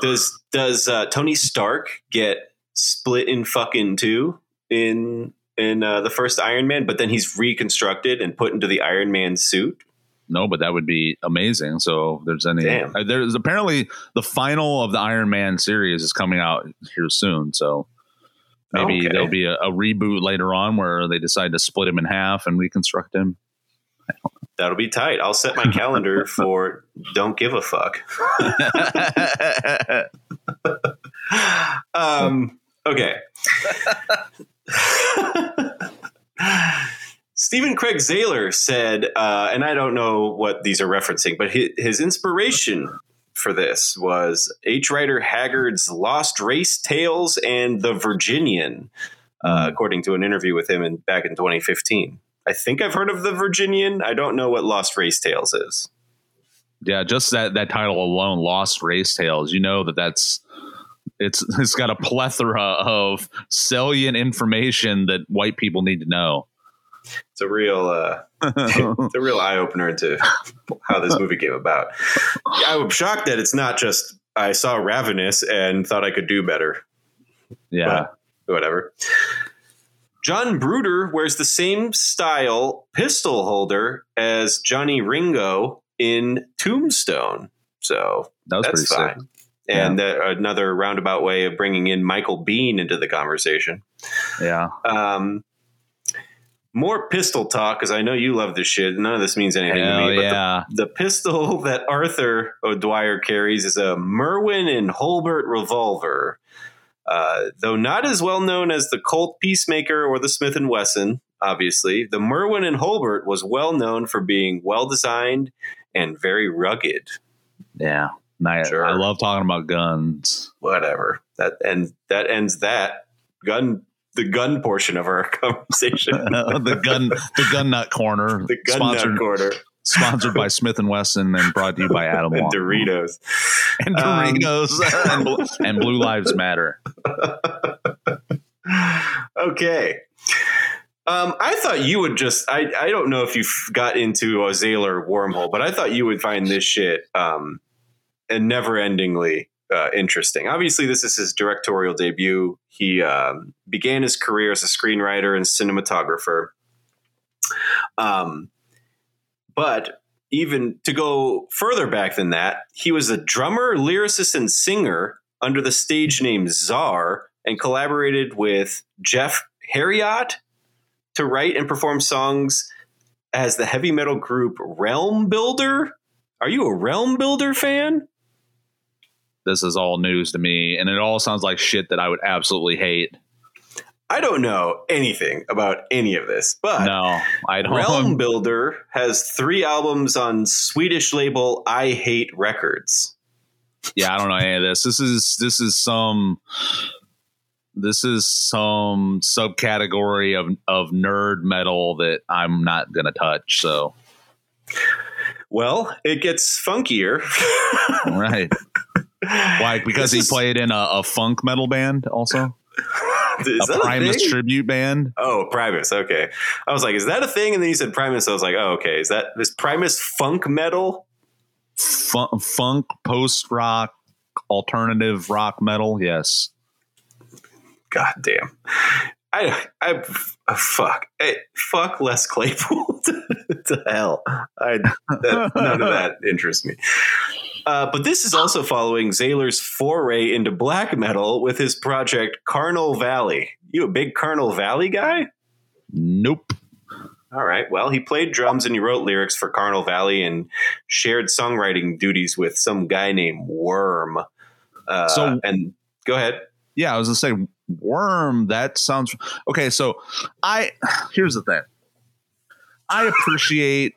does does uh, Tony Stark get split in fucking two in in uh, the first Iron Man, but then he's reconstructed and put into the Iron Man suit? No, but that would be amazing. So if there's any. Damn. uh, There's apparently the final of the Iron Man series is coming out here soon. So maybe Okay. there'll be a, a reboot later on where they decide to split him in half and reconstruct him. That'll be tight. I'll set my calendar for don't give a fuck. um, okay. Stephen Craig Zahler said, uh, and I don't know what these are referencing, but his, his inspiration for this was H. Rider Haggard's Lost Race Tales and The Virginian, uh, according to an interview with him in, back in 2015. I think I've heard of The Virginian. I don't know what Lost Race Tales is. Yeah, just that that title alone, "Lost Race Tales." You know that that's it's it's got a plethora of salient information that white people need to know. It's a real, uh, it's a real eye opener into how this movie came about. Yeah, I'm shocked that it's not just I saw Ravenous and thought I could do better. Yeah, But whatever. John Brooder wears the same style pistol holder as Johnny Ringo in Tombstone. So that was that's pretty fine. sick. And uh, another roundabout way of bringing in Michael Biehn into the conversation. Yeah, Um, more pistol talk because I know you love this shit. None of this means anything Hell to me. But yeah. the, the pistol that Arthur O'Dwyer carries is a Merwin and Hulbert revolver. Uh, though not as well known as the Colt Peacemaker or the Smith and Wesson, obviously, the Merwin and Hulbert was well known for being well designed and very rugged. yeah. Nice. Sure. I love talking about guns. Whatever that and that ends that gun the gun portion of our conversation. the gun, the gun nut corner, the gun sponsored, nut quarter sponsored by Smith and Wesson, and brought to you by Adam and Doritos. and Um, Doritos and, Blue, and Blue Lives Matter. okay. Um, I thought you would just, I, I don't know if you got into a Zahler wormhole, but I thought you would find this shit um, and never endingly uh, interesting. Obviously, this is his directorial debut. He um, began his career as a screenwriter and cinematographer. Um, but even to go further back than that, he was a drummer, lyricist, and singer under the stage name Czar and collaborated with Jeff Herriott to write and perform songs as the heavy metal group Realm Builder. Are you a Realm Builder fan? This is all news to me, and it all sounds like shit that I would absolutely hate. I don't know anything about any of this, but No, I don't. Realm Builder has three albums on Swedish label I Hate Records. yeah, I don't know any of this. This is this is some this is some subcategory of of nerd metal that I'm not gonna touch. So Well, it gets funkier. right, why? Because This he is- played in a, a funk metal band, also Is a that Primus tribute band. Oh, Primus. Okay. I was like, is that a thing? And then you said Primus. I was like, oh, okay. Is that this Primus funk metal? Fun, funk post rock alternative rock metal. Yes, God damn. I, I, fuck, hey, fuck Les Claypool to hell. I, that, none of that interests me. Uh, but this is also following Zahler's foray into black metal with his project Charnel Valley. You a big Charnel Valley guy? Nope. All right. Well, he played drums and he wrote lyrics for Charnel Valley and shared songwriting duties with some guy named Worm. Uh, So- and go ahead. Yeah, I was gonna say worm. That sounds okay. So I here's the thing. I appreciate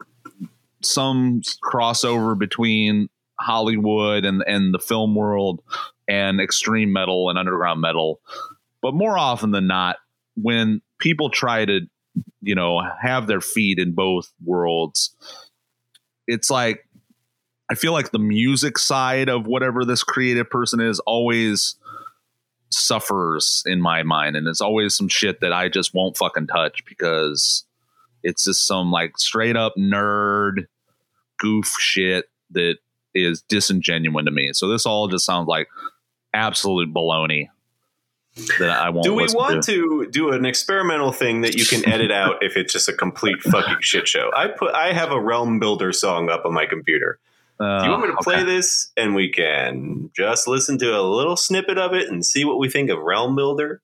some crossover between Hollywood and and the film world and extreme metal and underground metal, but more often than not, when people try to, you know, have their feet in both worlds, it's like I feel like the music side of whatever this creative person is always suffers in my mind. And it's always some shit that I just won't fucking touch because it's just some like straight up nerd goof shit that is disingenuous to me. So this all just sounds like absolute baloney that I won't. Do we want to do an experimental thing that you can edit out if it's just a complete fucking shit show? I put I have a Realm Builder song up on my computer. Uh, Do you want me to play okay. this and we can just listen to a little snippet of it and see what we think of Realm Builder?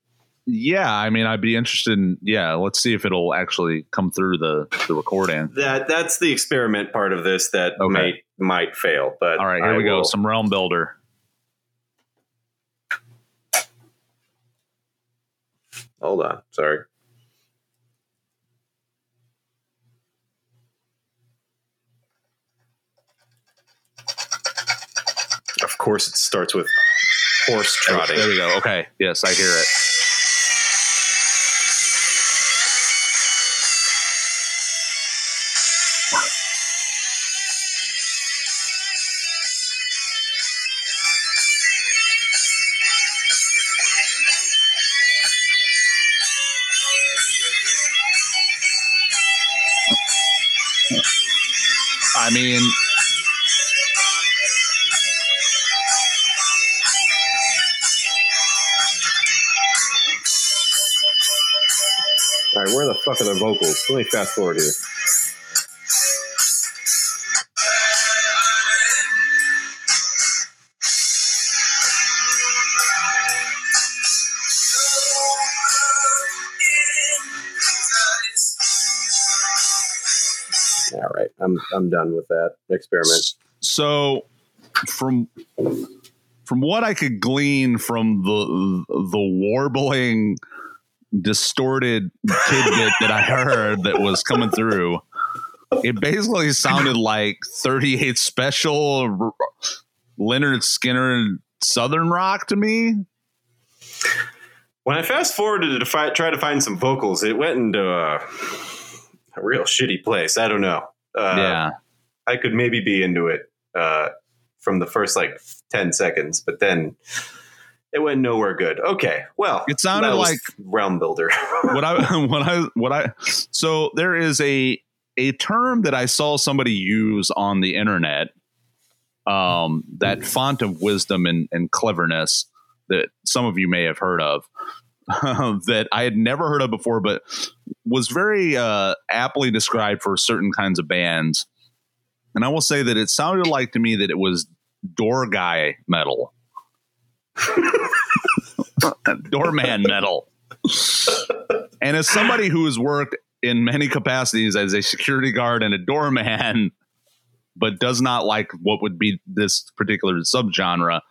Yeah, I mean, I'd be interested in. Yeah, let's see if it'll actually come through the the recording. That that's the experiment part of this that Okay. might might fail. But All right, here I we go. Some realm builder. Hold on, sorry. Of course, it starts with horse trotting. There we go. Okay. Yes, I hear it. Let me fast forward here. All right, I'm I'm done with that experiment. so from from what I could glean from the the warbling distorted tidbit that I heard that was coming through, it basically sounded like 38 special R- Lynyrd Skynyrd Southern rock to me. When I fast forwarded to fi- try to find some vocals, it went into a, a real shitty place. I don't know. Uh, yeah. I could maybe be into it uh, from the first like 10 seconds, but then it went nowhere good. Okay. Well, It sounded like- Realm Builder. what I what I what I so there is a a term that I saw somebody use on the internet um that font of wisdom and, and cleverness that some of you may have heard of that I had never heard of before but was very uh aptly described for certain kinds of bands and I will say that it sounded like to me that it was door guy metal doorman metal and as somebody who has worked in many capacities as a security guard and a doorman, but does not like what would be this particular subgenre,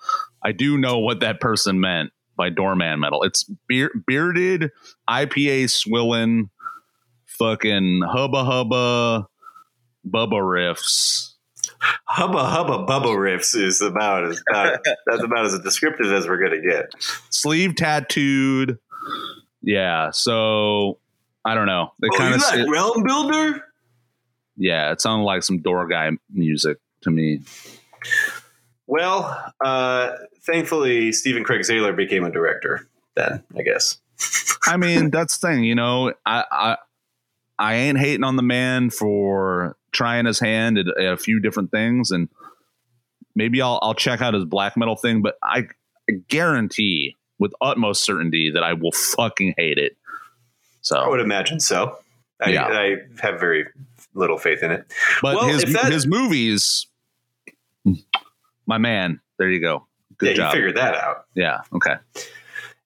I do know what that person meant by doorman metal. It's bearded, IPA swilling, fucking hubba hubba, bubba riffs. Hubba Hubba Bubba Riffs is about as about, that's about as descriptive as we're gonna get. sleeve tattooed. Yeah, so I don't know. It Oh, kind of like Realm Builder? yeah, it sounded like some door guy music to me. Well, uh, thankfully, Stephen Craig Zahler became a director. Then I guess. I mean, that's the thing, you know. I I I ain't hating on the man for trying his hand at, at a few different things, and maybe I'll I'll check out his black metal thing. But I, I guarantee with utmost certainty that I will fucking hate it. So I would imagine so. I, Yeah. I have very little faith in it. But Well, his that- his movies, my man. There you go. Good yeah, job. you figured that out. yeah. Okay.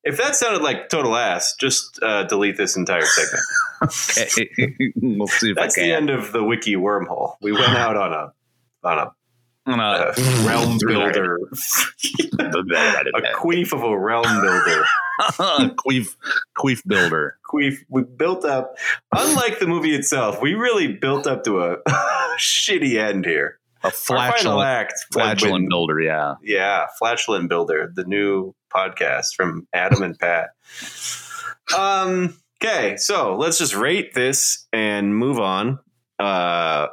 If that sounded like total ass, just uh, delete this entire segment. Okay. we'll see if That's the end of the wiki wormhole. We went out on a on a uh, gonna- realm builder, a queef of a realm builder. queef queef builder. Queef. We built up, unlike the movie itself, we really built up to a shitty end here. A flatulent, act, flatulent when- builder. Yeah. Yeah, Flatulent Builder, the new podcast from Adam and Pat. Um. Okay, so let's just rate this and move on. Uh,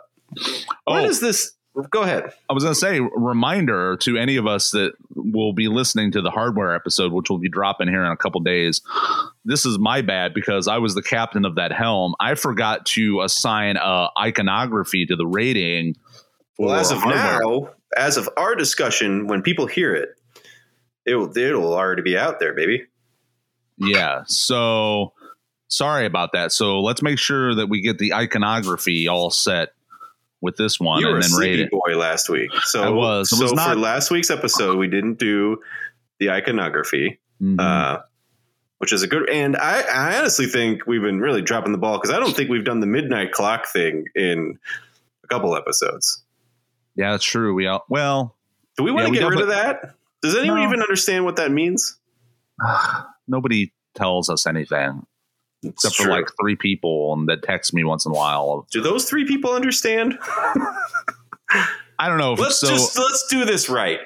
when Oh. is this? Go ahead. I was going to say, reminder to any of us that will be listening to the hardware episode, which will be dropping here in a couple days. This is my bad because I was the captain of that helm. I forgot to assign a iconography to the rating. Well, as of hardware. now, as of our discussion, when people hear it, it will it'll already be out there, baby. yeah. So sorry about that. So let's make sure that we get the iconography all set with this one you were and a then rate sleepy it. boy last week, so I was. It so was for last week's episode, we didn't do the iconography. Mhm. uh, which is a good. And I, I honestly think we've been really dropping the ball because I don't think we've done the midnight clock thing in a couple episodes. yeah, that's true. We all, well, Do we want Yeah, to get rid of that? Does anyone No. even understand what that means? nobody tells us anything It's except for like three people and that text me once in a while. do those three people understand? I don't know. Let's so, just let's do this right.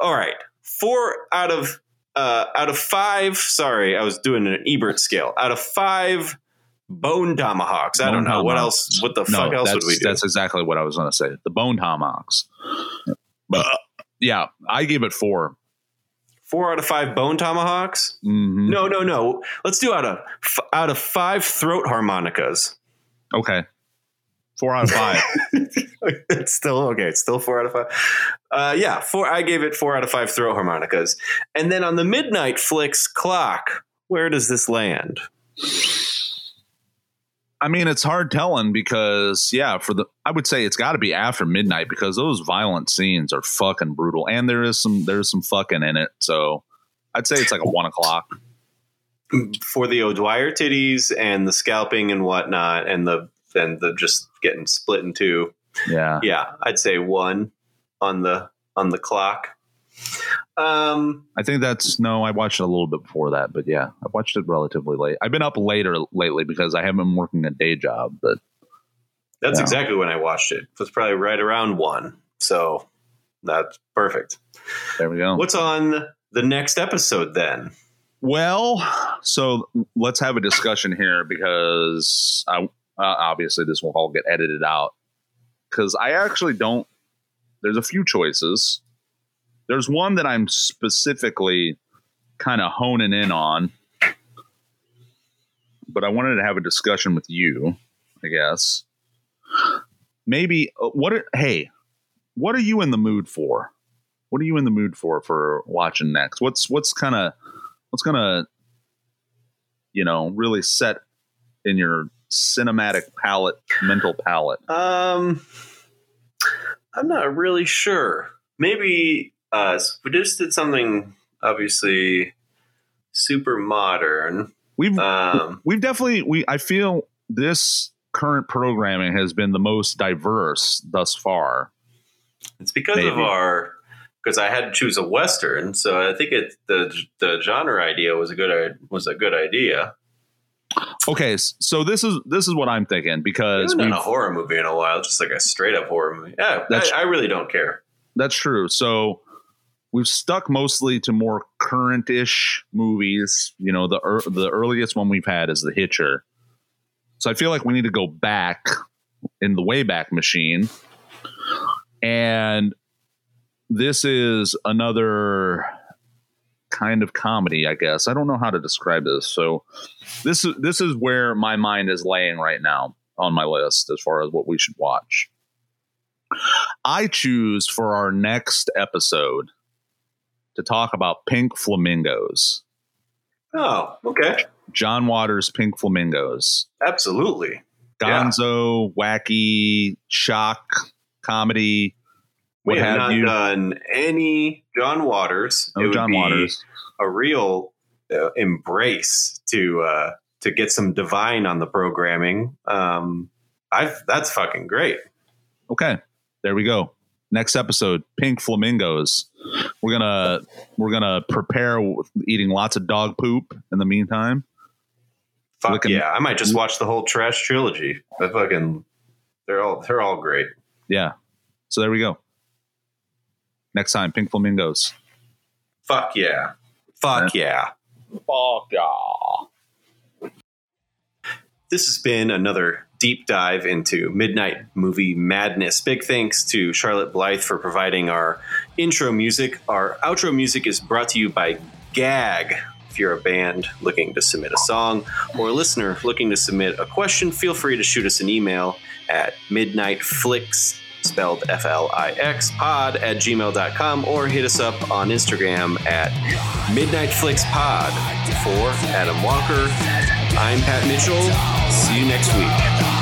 All right, four out of uh, out of five. Sorry, I was doing an Ebert scale. Out of five bone tomahawks. I don't Bone know what else. What the no, fuck else that's, would we do? That's exactly what I was going to say. The bone tomahawks. But yeah, I gave it four. Four out of five bone tomahawks. Mhm. No, no, no. Let's do out of f- out of five throat harmonicas. Okay. Four out of five. it's still okay. It's still four out of five. Uh, yeah, four. I gave it four out of five throat harmonicas. And then on the midnight flicks clock, where does this land? I mean, it's hard telling because yeah, for the I would say it's got to be after midnight because those violent scenes are fucking brutal, and there is some there's some fucking in it. So I'd say it's like a one o'clock. For the O'Dwyer titties and the scalping and whatnot, and the and the just getting split in two. Yeah. Yeah, I'd say one on the on the clock. Um, I think that's no. I watched it a little bit before that, but yeah, I watched it relatively late. I've been up later lately because I haven't been working a day job. But That's Yeah. exactly when I watched it. It was probably right around one. So that's perfect. there we go. What's on the next episode then? Well, so let's have a discussion here because I, uh, obviously this will all get edited out. Because I actually don't. There's a few choices. There's one that I'm specifically kind of honing in on, but I wanted to have a discussion with you. I guess maybe uh, what? Are, hey, what are you in the mood for? What are you in the mood for for watching next? What's what's kind of what's gonna you know really set in your cinematic palette mental palette Um, I'm not really sure. Maybe uh, we just did something obviously super modern. we've Um, we've definitely we i feel this current programming has been the most diverse thus far it's because of our because I had to choose a western, so I think it the the genre idea was a good was a good idea. okay so this is this is what i'm thinking because haven't done a horror movie in a while, just like a straight up horror movie. Yeah, That's- I, I really don't care. that's true so we've stuck mostly to more current-ish movies. You know the ear the earliest one we've had is the hitcher. So i feel like we need to go back in the wayback machine. And this is another kind of comedy i guess. I don't know how to describe this. So this is this is where my mind is laying right now on my list as far as what we should watch. I choose for our next episode to talk about pink flamingos Oh, okay. John Waters, Pink Flamingos. Absolutely. Yeah. Gonzo, wacky, shock, comedy. We have have not you? done any John Waters. Oh, would John be Waters. A real uh, embrace to uh, to get some divine on the programming. Um, I that's fucking great. Okay, there we go. Next episode, Pink Flamingos. We're gonna we're gonna prepare eating lots of dog poop in the meantime. Fuck Looking- yeah! I might just mm. watch the whole trash trilogy. I fucking they're all they're all great. Yeah. So there we go. Next time, Pink Flamingos. Fuck yeah! Fuck yeah! Fuck yeah. This has been another deep dive into midnight movie madness. Big thanks to Charlotte Blythe for providing our intro music. Our outro music is brought to you by Gag. If you're a band looking to submit a song or a listener looking to submit a question, feel free to shoot us an email at midnightflix, spelled F L I X, pod at gmail.com or hit us up on Instagram at midnightflixpod. For Adam Walker, I'm Pat Mitchell. See you next week.